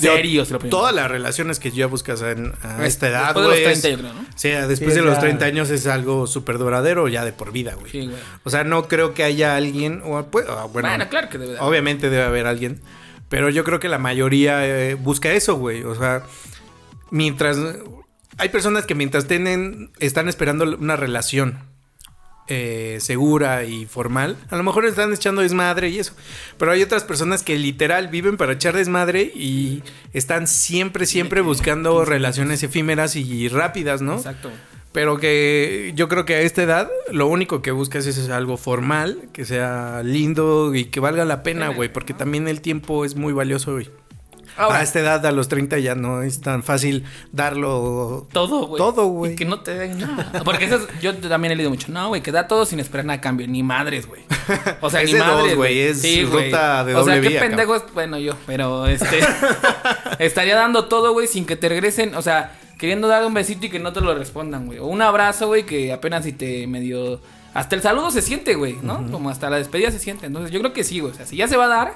Speaker 3: Digo,
Speaker 1: serio, si lo piensas.
Speaker 3: Todas las relaciones que ya buscas en, a
Speaker 1: Pues,
Speaker 3: esta edad,
Speaker 1: después de los
Speaker 3: güey, es-
Speaker 1: 30, yo creo, ¿no?
Speaker 3: O sea, después
Speaker 2: Sí,
Speaker 3: de los
Speaker 2: ya.
Speaker 3: 30 años es algo súper duradero ya de por vida, güey.
Speaker 1: Sí.
Speaker 3: O sea, no creo que haya alguien, o, pues, ah, bueno,
Speaker 1: Bueno, claro que debe de haber.
Speaker 3: obviamente debe haber alguien, pero yo creo que la mayoría eh, busca eso, güey. O sea, mientras... Hay personas que mientras tienen, están esperando una relación eh, segura y formal, a lo mejor están echando desmadre y eso. Pero hay otras personas que literal viven para echar desmadre y están siempre, siempre buscando relaciones efímeras y rápidas, ¿no?
Speaker 1: Exacto.
Speaker 3: Pero que yo creo que a esta edad lo único que buscas es algo formal, que sea lindo y que valga la pena, güey, porque también el tiempo es muy valioso, güey.
Speaker 1: Ahora,
Speaker 3: a esta edad, a los 30 ya no es tan fácil darlo
Speaker 1: todo, güey.
Speaker 3: Todo, güey.
Speaker 1: Que no te den nada. Porque eso es- yo también he leído mucho. No, güey, que da todo sin esperar nada a cambio. Ni madres, güey. O sea,
Speaker 3: Es
Speaker 1: ni
Speaker 3: de
Speaker 1: madres.
Speaker 3: güey, es
Speaker 1: güey.
Speaker 3: ruta de
Speaker 1: O sea,
Speaker 3: doble
Speaker 1: qué
Speaker 3: vía,
Speaker 1: pendejo es. Bueno, yo, pero este. estaría dando todo, güey, sin que te regresen. O sea, queriendo dar un besito y que no te lo respondan, güey. O un abrazo, güey, que apenas si te medio. Hasta el saludo se siente, güey, ¿no? Como hasta la despedida se siente. Entonces, yo creo que sí, güey. O sea, si ya se va a dar,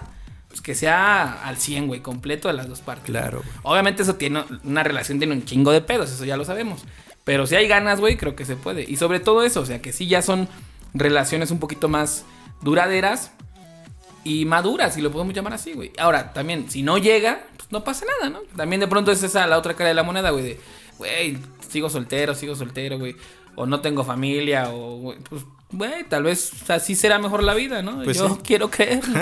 Speaker 1: pues que sea al 100, güey, completo de las dos partes.
Speaker 3: Claro, güey.
Speaker 1: Obviamente eso tiene una relación, tiene un chingo de pedos, eso ya lo sabemos. Pero si hay ganas, güey, creo que se puede. Y sobre todo eso, o sea, que sí ya son relaciones un poquito más duraderas y maduras, si lo podemos llamar así, güey. Ahora, también, si no llega, no pasa nada, ¿no? También de pronto es esa la otra cara de la moneda, güey, de, güey, sigo soltero, sigo soltero, güey. O no tengo familia, o, güey, pues, güey, tal vez así será mejor la vida, ¿no?
Speaker 3: Pues
Speaker 1: Yo
Speaker 3: sí.
Speaker 1: quiero creerlo.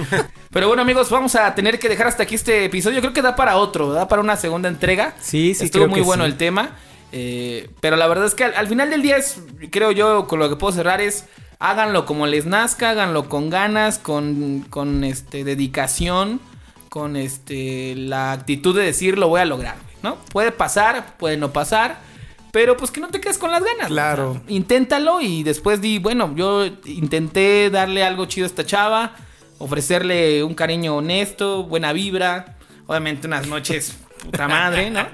Speaker 1: Pero bueno, amigos, vamos a tener que dejar hasta aquí este episodio. Creo que da para otro, da para una segunda entrega.
Speaker 2: Sí, sí,
Speaker 1: Estuvo muy bueno
Speaker 2: sí.
Speaker 1: el tema. eh, pero la verdad es que al, al final del día es, creo yo, con lo que puedo cerrar es, háganlo como les nazca, háganlo con ganas, con, con este, dedicación, con este, la actitud de decir lo voy a lograr, ¿no? Puede pasar, puede no pasar, Pero pues que no te quedes con las ganas.
Speaker 3: Claro.
Speaker 1: O sea, inténtalo y después di, bueno, yo intenté darle algo chido a esta chava, ofrecerle un cariño honesto, buena vibra, obviamente unas noches puta madre, ¿no?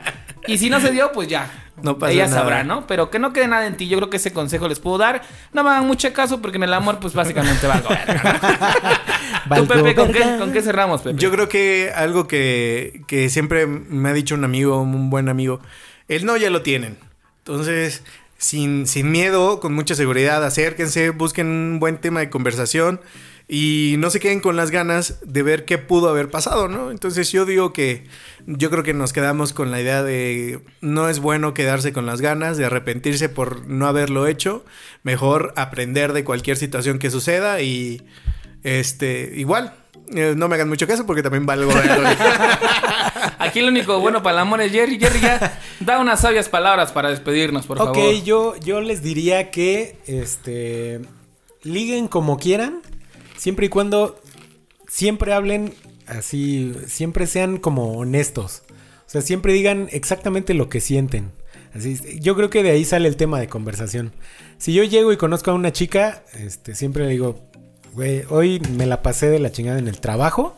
Speaker 1: Y si no se dio, pues ya.
Speaker 3: No pasa
Speaker 1: Ella
Speaker 3: nada.
Speaker 1: sabrá, ¿no? Pero que no quede nada en ti. Yo creo que ese consejo les puedo dar. No me hagan mucho caso porque en el amor, pues básicamente valgo verga, ¿no? Tú, Pepe, ¿con qué,
Speaker 2: verga.
Speaker 1: ¿con qué cerramos, Pepe?
Speaker 3: Yo creo que algo que, que siempre me ha dicho un amigo, un buen amigo, el no ya lo tienen. Entonces, sin, sin miedo, con mucha seguridad, acérquense, busquen un buen tema de conversación y no se queden con las ganas de ver qué pudo haber pasado, ¿no? Entonces yo digo que yo creo que nos quedamos con la idea de no es bueno quedarse con las ganas, de arrepentirse por no haberlo hecho, mejor aprender de cualquier situación que suceda y este igual. eh, no me hagan mucho caso porque también valgo.
Speaker 1: Aquí lo único bueno para el amor es Jerry. Jerry ya da unas sabias palabras para despedirnos, por
Speaker 2: ok,
Speaker 1: favor.
Speaker 2: yo, yo les diría que este liguen como quieran, siempre y cuando siempre hablen así, siempre sean como honestos. O sea, siempre digan exactamente lo que sienten. Así, yo creo que de ahí sale el tema de conversación. Si yo llego y conozco a una chica, este, siempre le digo, güey, hoy me la pasé de la chingada en el trabajo.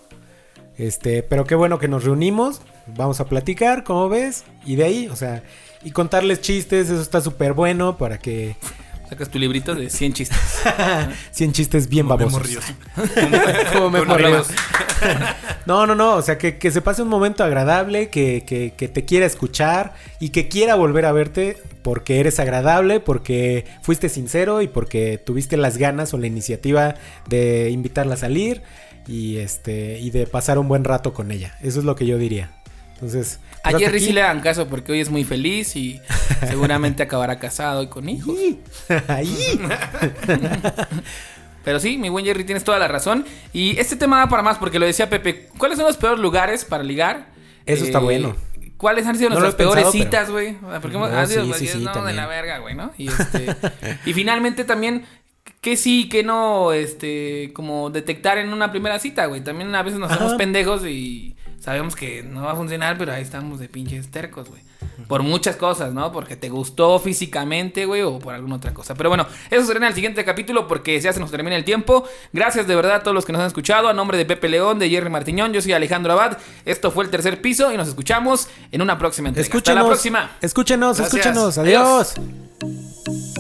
Speaker 2: Este, pero qué bueno que nos reunimos, vamos a platicar, ¿cómo ves? Y de ahí, o sea, y contarles chistes, eso está súper bueno para que
Speaker 1: Sacas tu librito de 100 chistes.
Speaker 2: 100 chistes bien
Speaker 3: Como
Speaker 2: babosos. Como. Ríos. No, no, no, o sea, que, que se pase un momento agradable, que, que- que te quiera escuchar y que quiera volver a verte porque eres agradable, porque fuiste sincero y porque tuviste las ganas o la iniciativa de invitarla a salir y este y de pasar un buen rato con ella. Eso es lo que yo diría. Entonces,
Speaker 1: A
Speaker 2: pues,
Speaker 1: Jerry sí le hagan caso porque hoy es muy feliz y seguramente acabará casado y con hijos.
Speaker 2: Ahí.
Speaker 1: Pero sí, mi buen Jerry, tienes toda la razón. Y este tema da para más porque lo decía Pepe. ¿Cuáles son los peores lugares para ligar? Eh,
Speaker 2: Eso está bueno.
Speaker 1: ¿Cuáles han sido
Speaker 2: No
Speaker 1: nuestras
Speaker 2: pensado,
Speaker 1: peores
Speaker 2: pero-
Speaker 1: citas, güey? O sea, Porque hemos
Speaker 2: No,
Speaker 1: han sido
Speaker 2: sí,
Speaker 1: pues,
Speaker 2: sí, sí,
Speaker 1: no, de la verga, güey, ¿no? Y, este, y finalmente también, que sí, que no, este, como detectar en una primera cita, güey. También a veces nos hacemos pendejos y sabemos que no va a funcionar, pero ahí estamos de pinches tercos, güey. Por muchas cosas, ¿no? Porque te gustó físicamente, güey, o por alguna otra cosa. Pero bueno, eso será en el siguiente capítulo porque ya se nos termina el tiempo. Gracias de verdad a todos los que nos han escuchado. A nombre de Pepe León, de Jerry Martiñón, yo soy Alejandro Abad. Esto fue el tercer piso y nos escuchamos en una próxima entrega. Hasta
Speaker 2: Escúchenos.
Speaker 1: la próxima.
Speaker 2: Escúchenos,
Speaker 3: Gracias.
Speaker 2: escúchenos.
Speaker 1: Adiós.
Speaker 2: Adiós.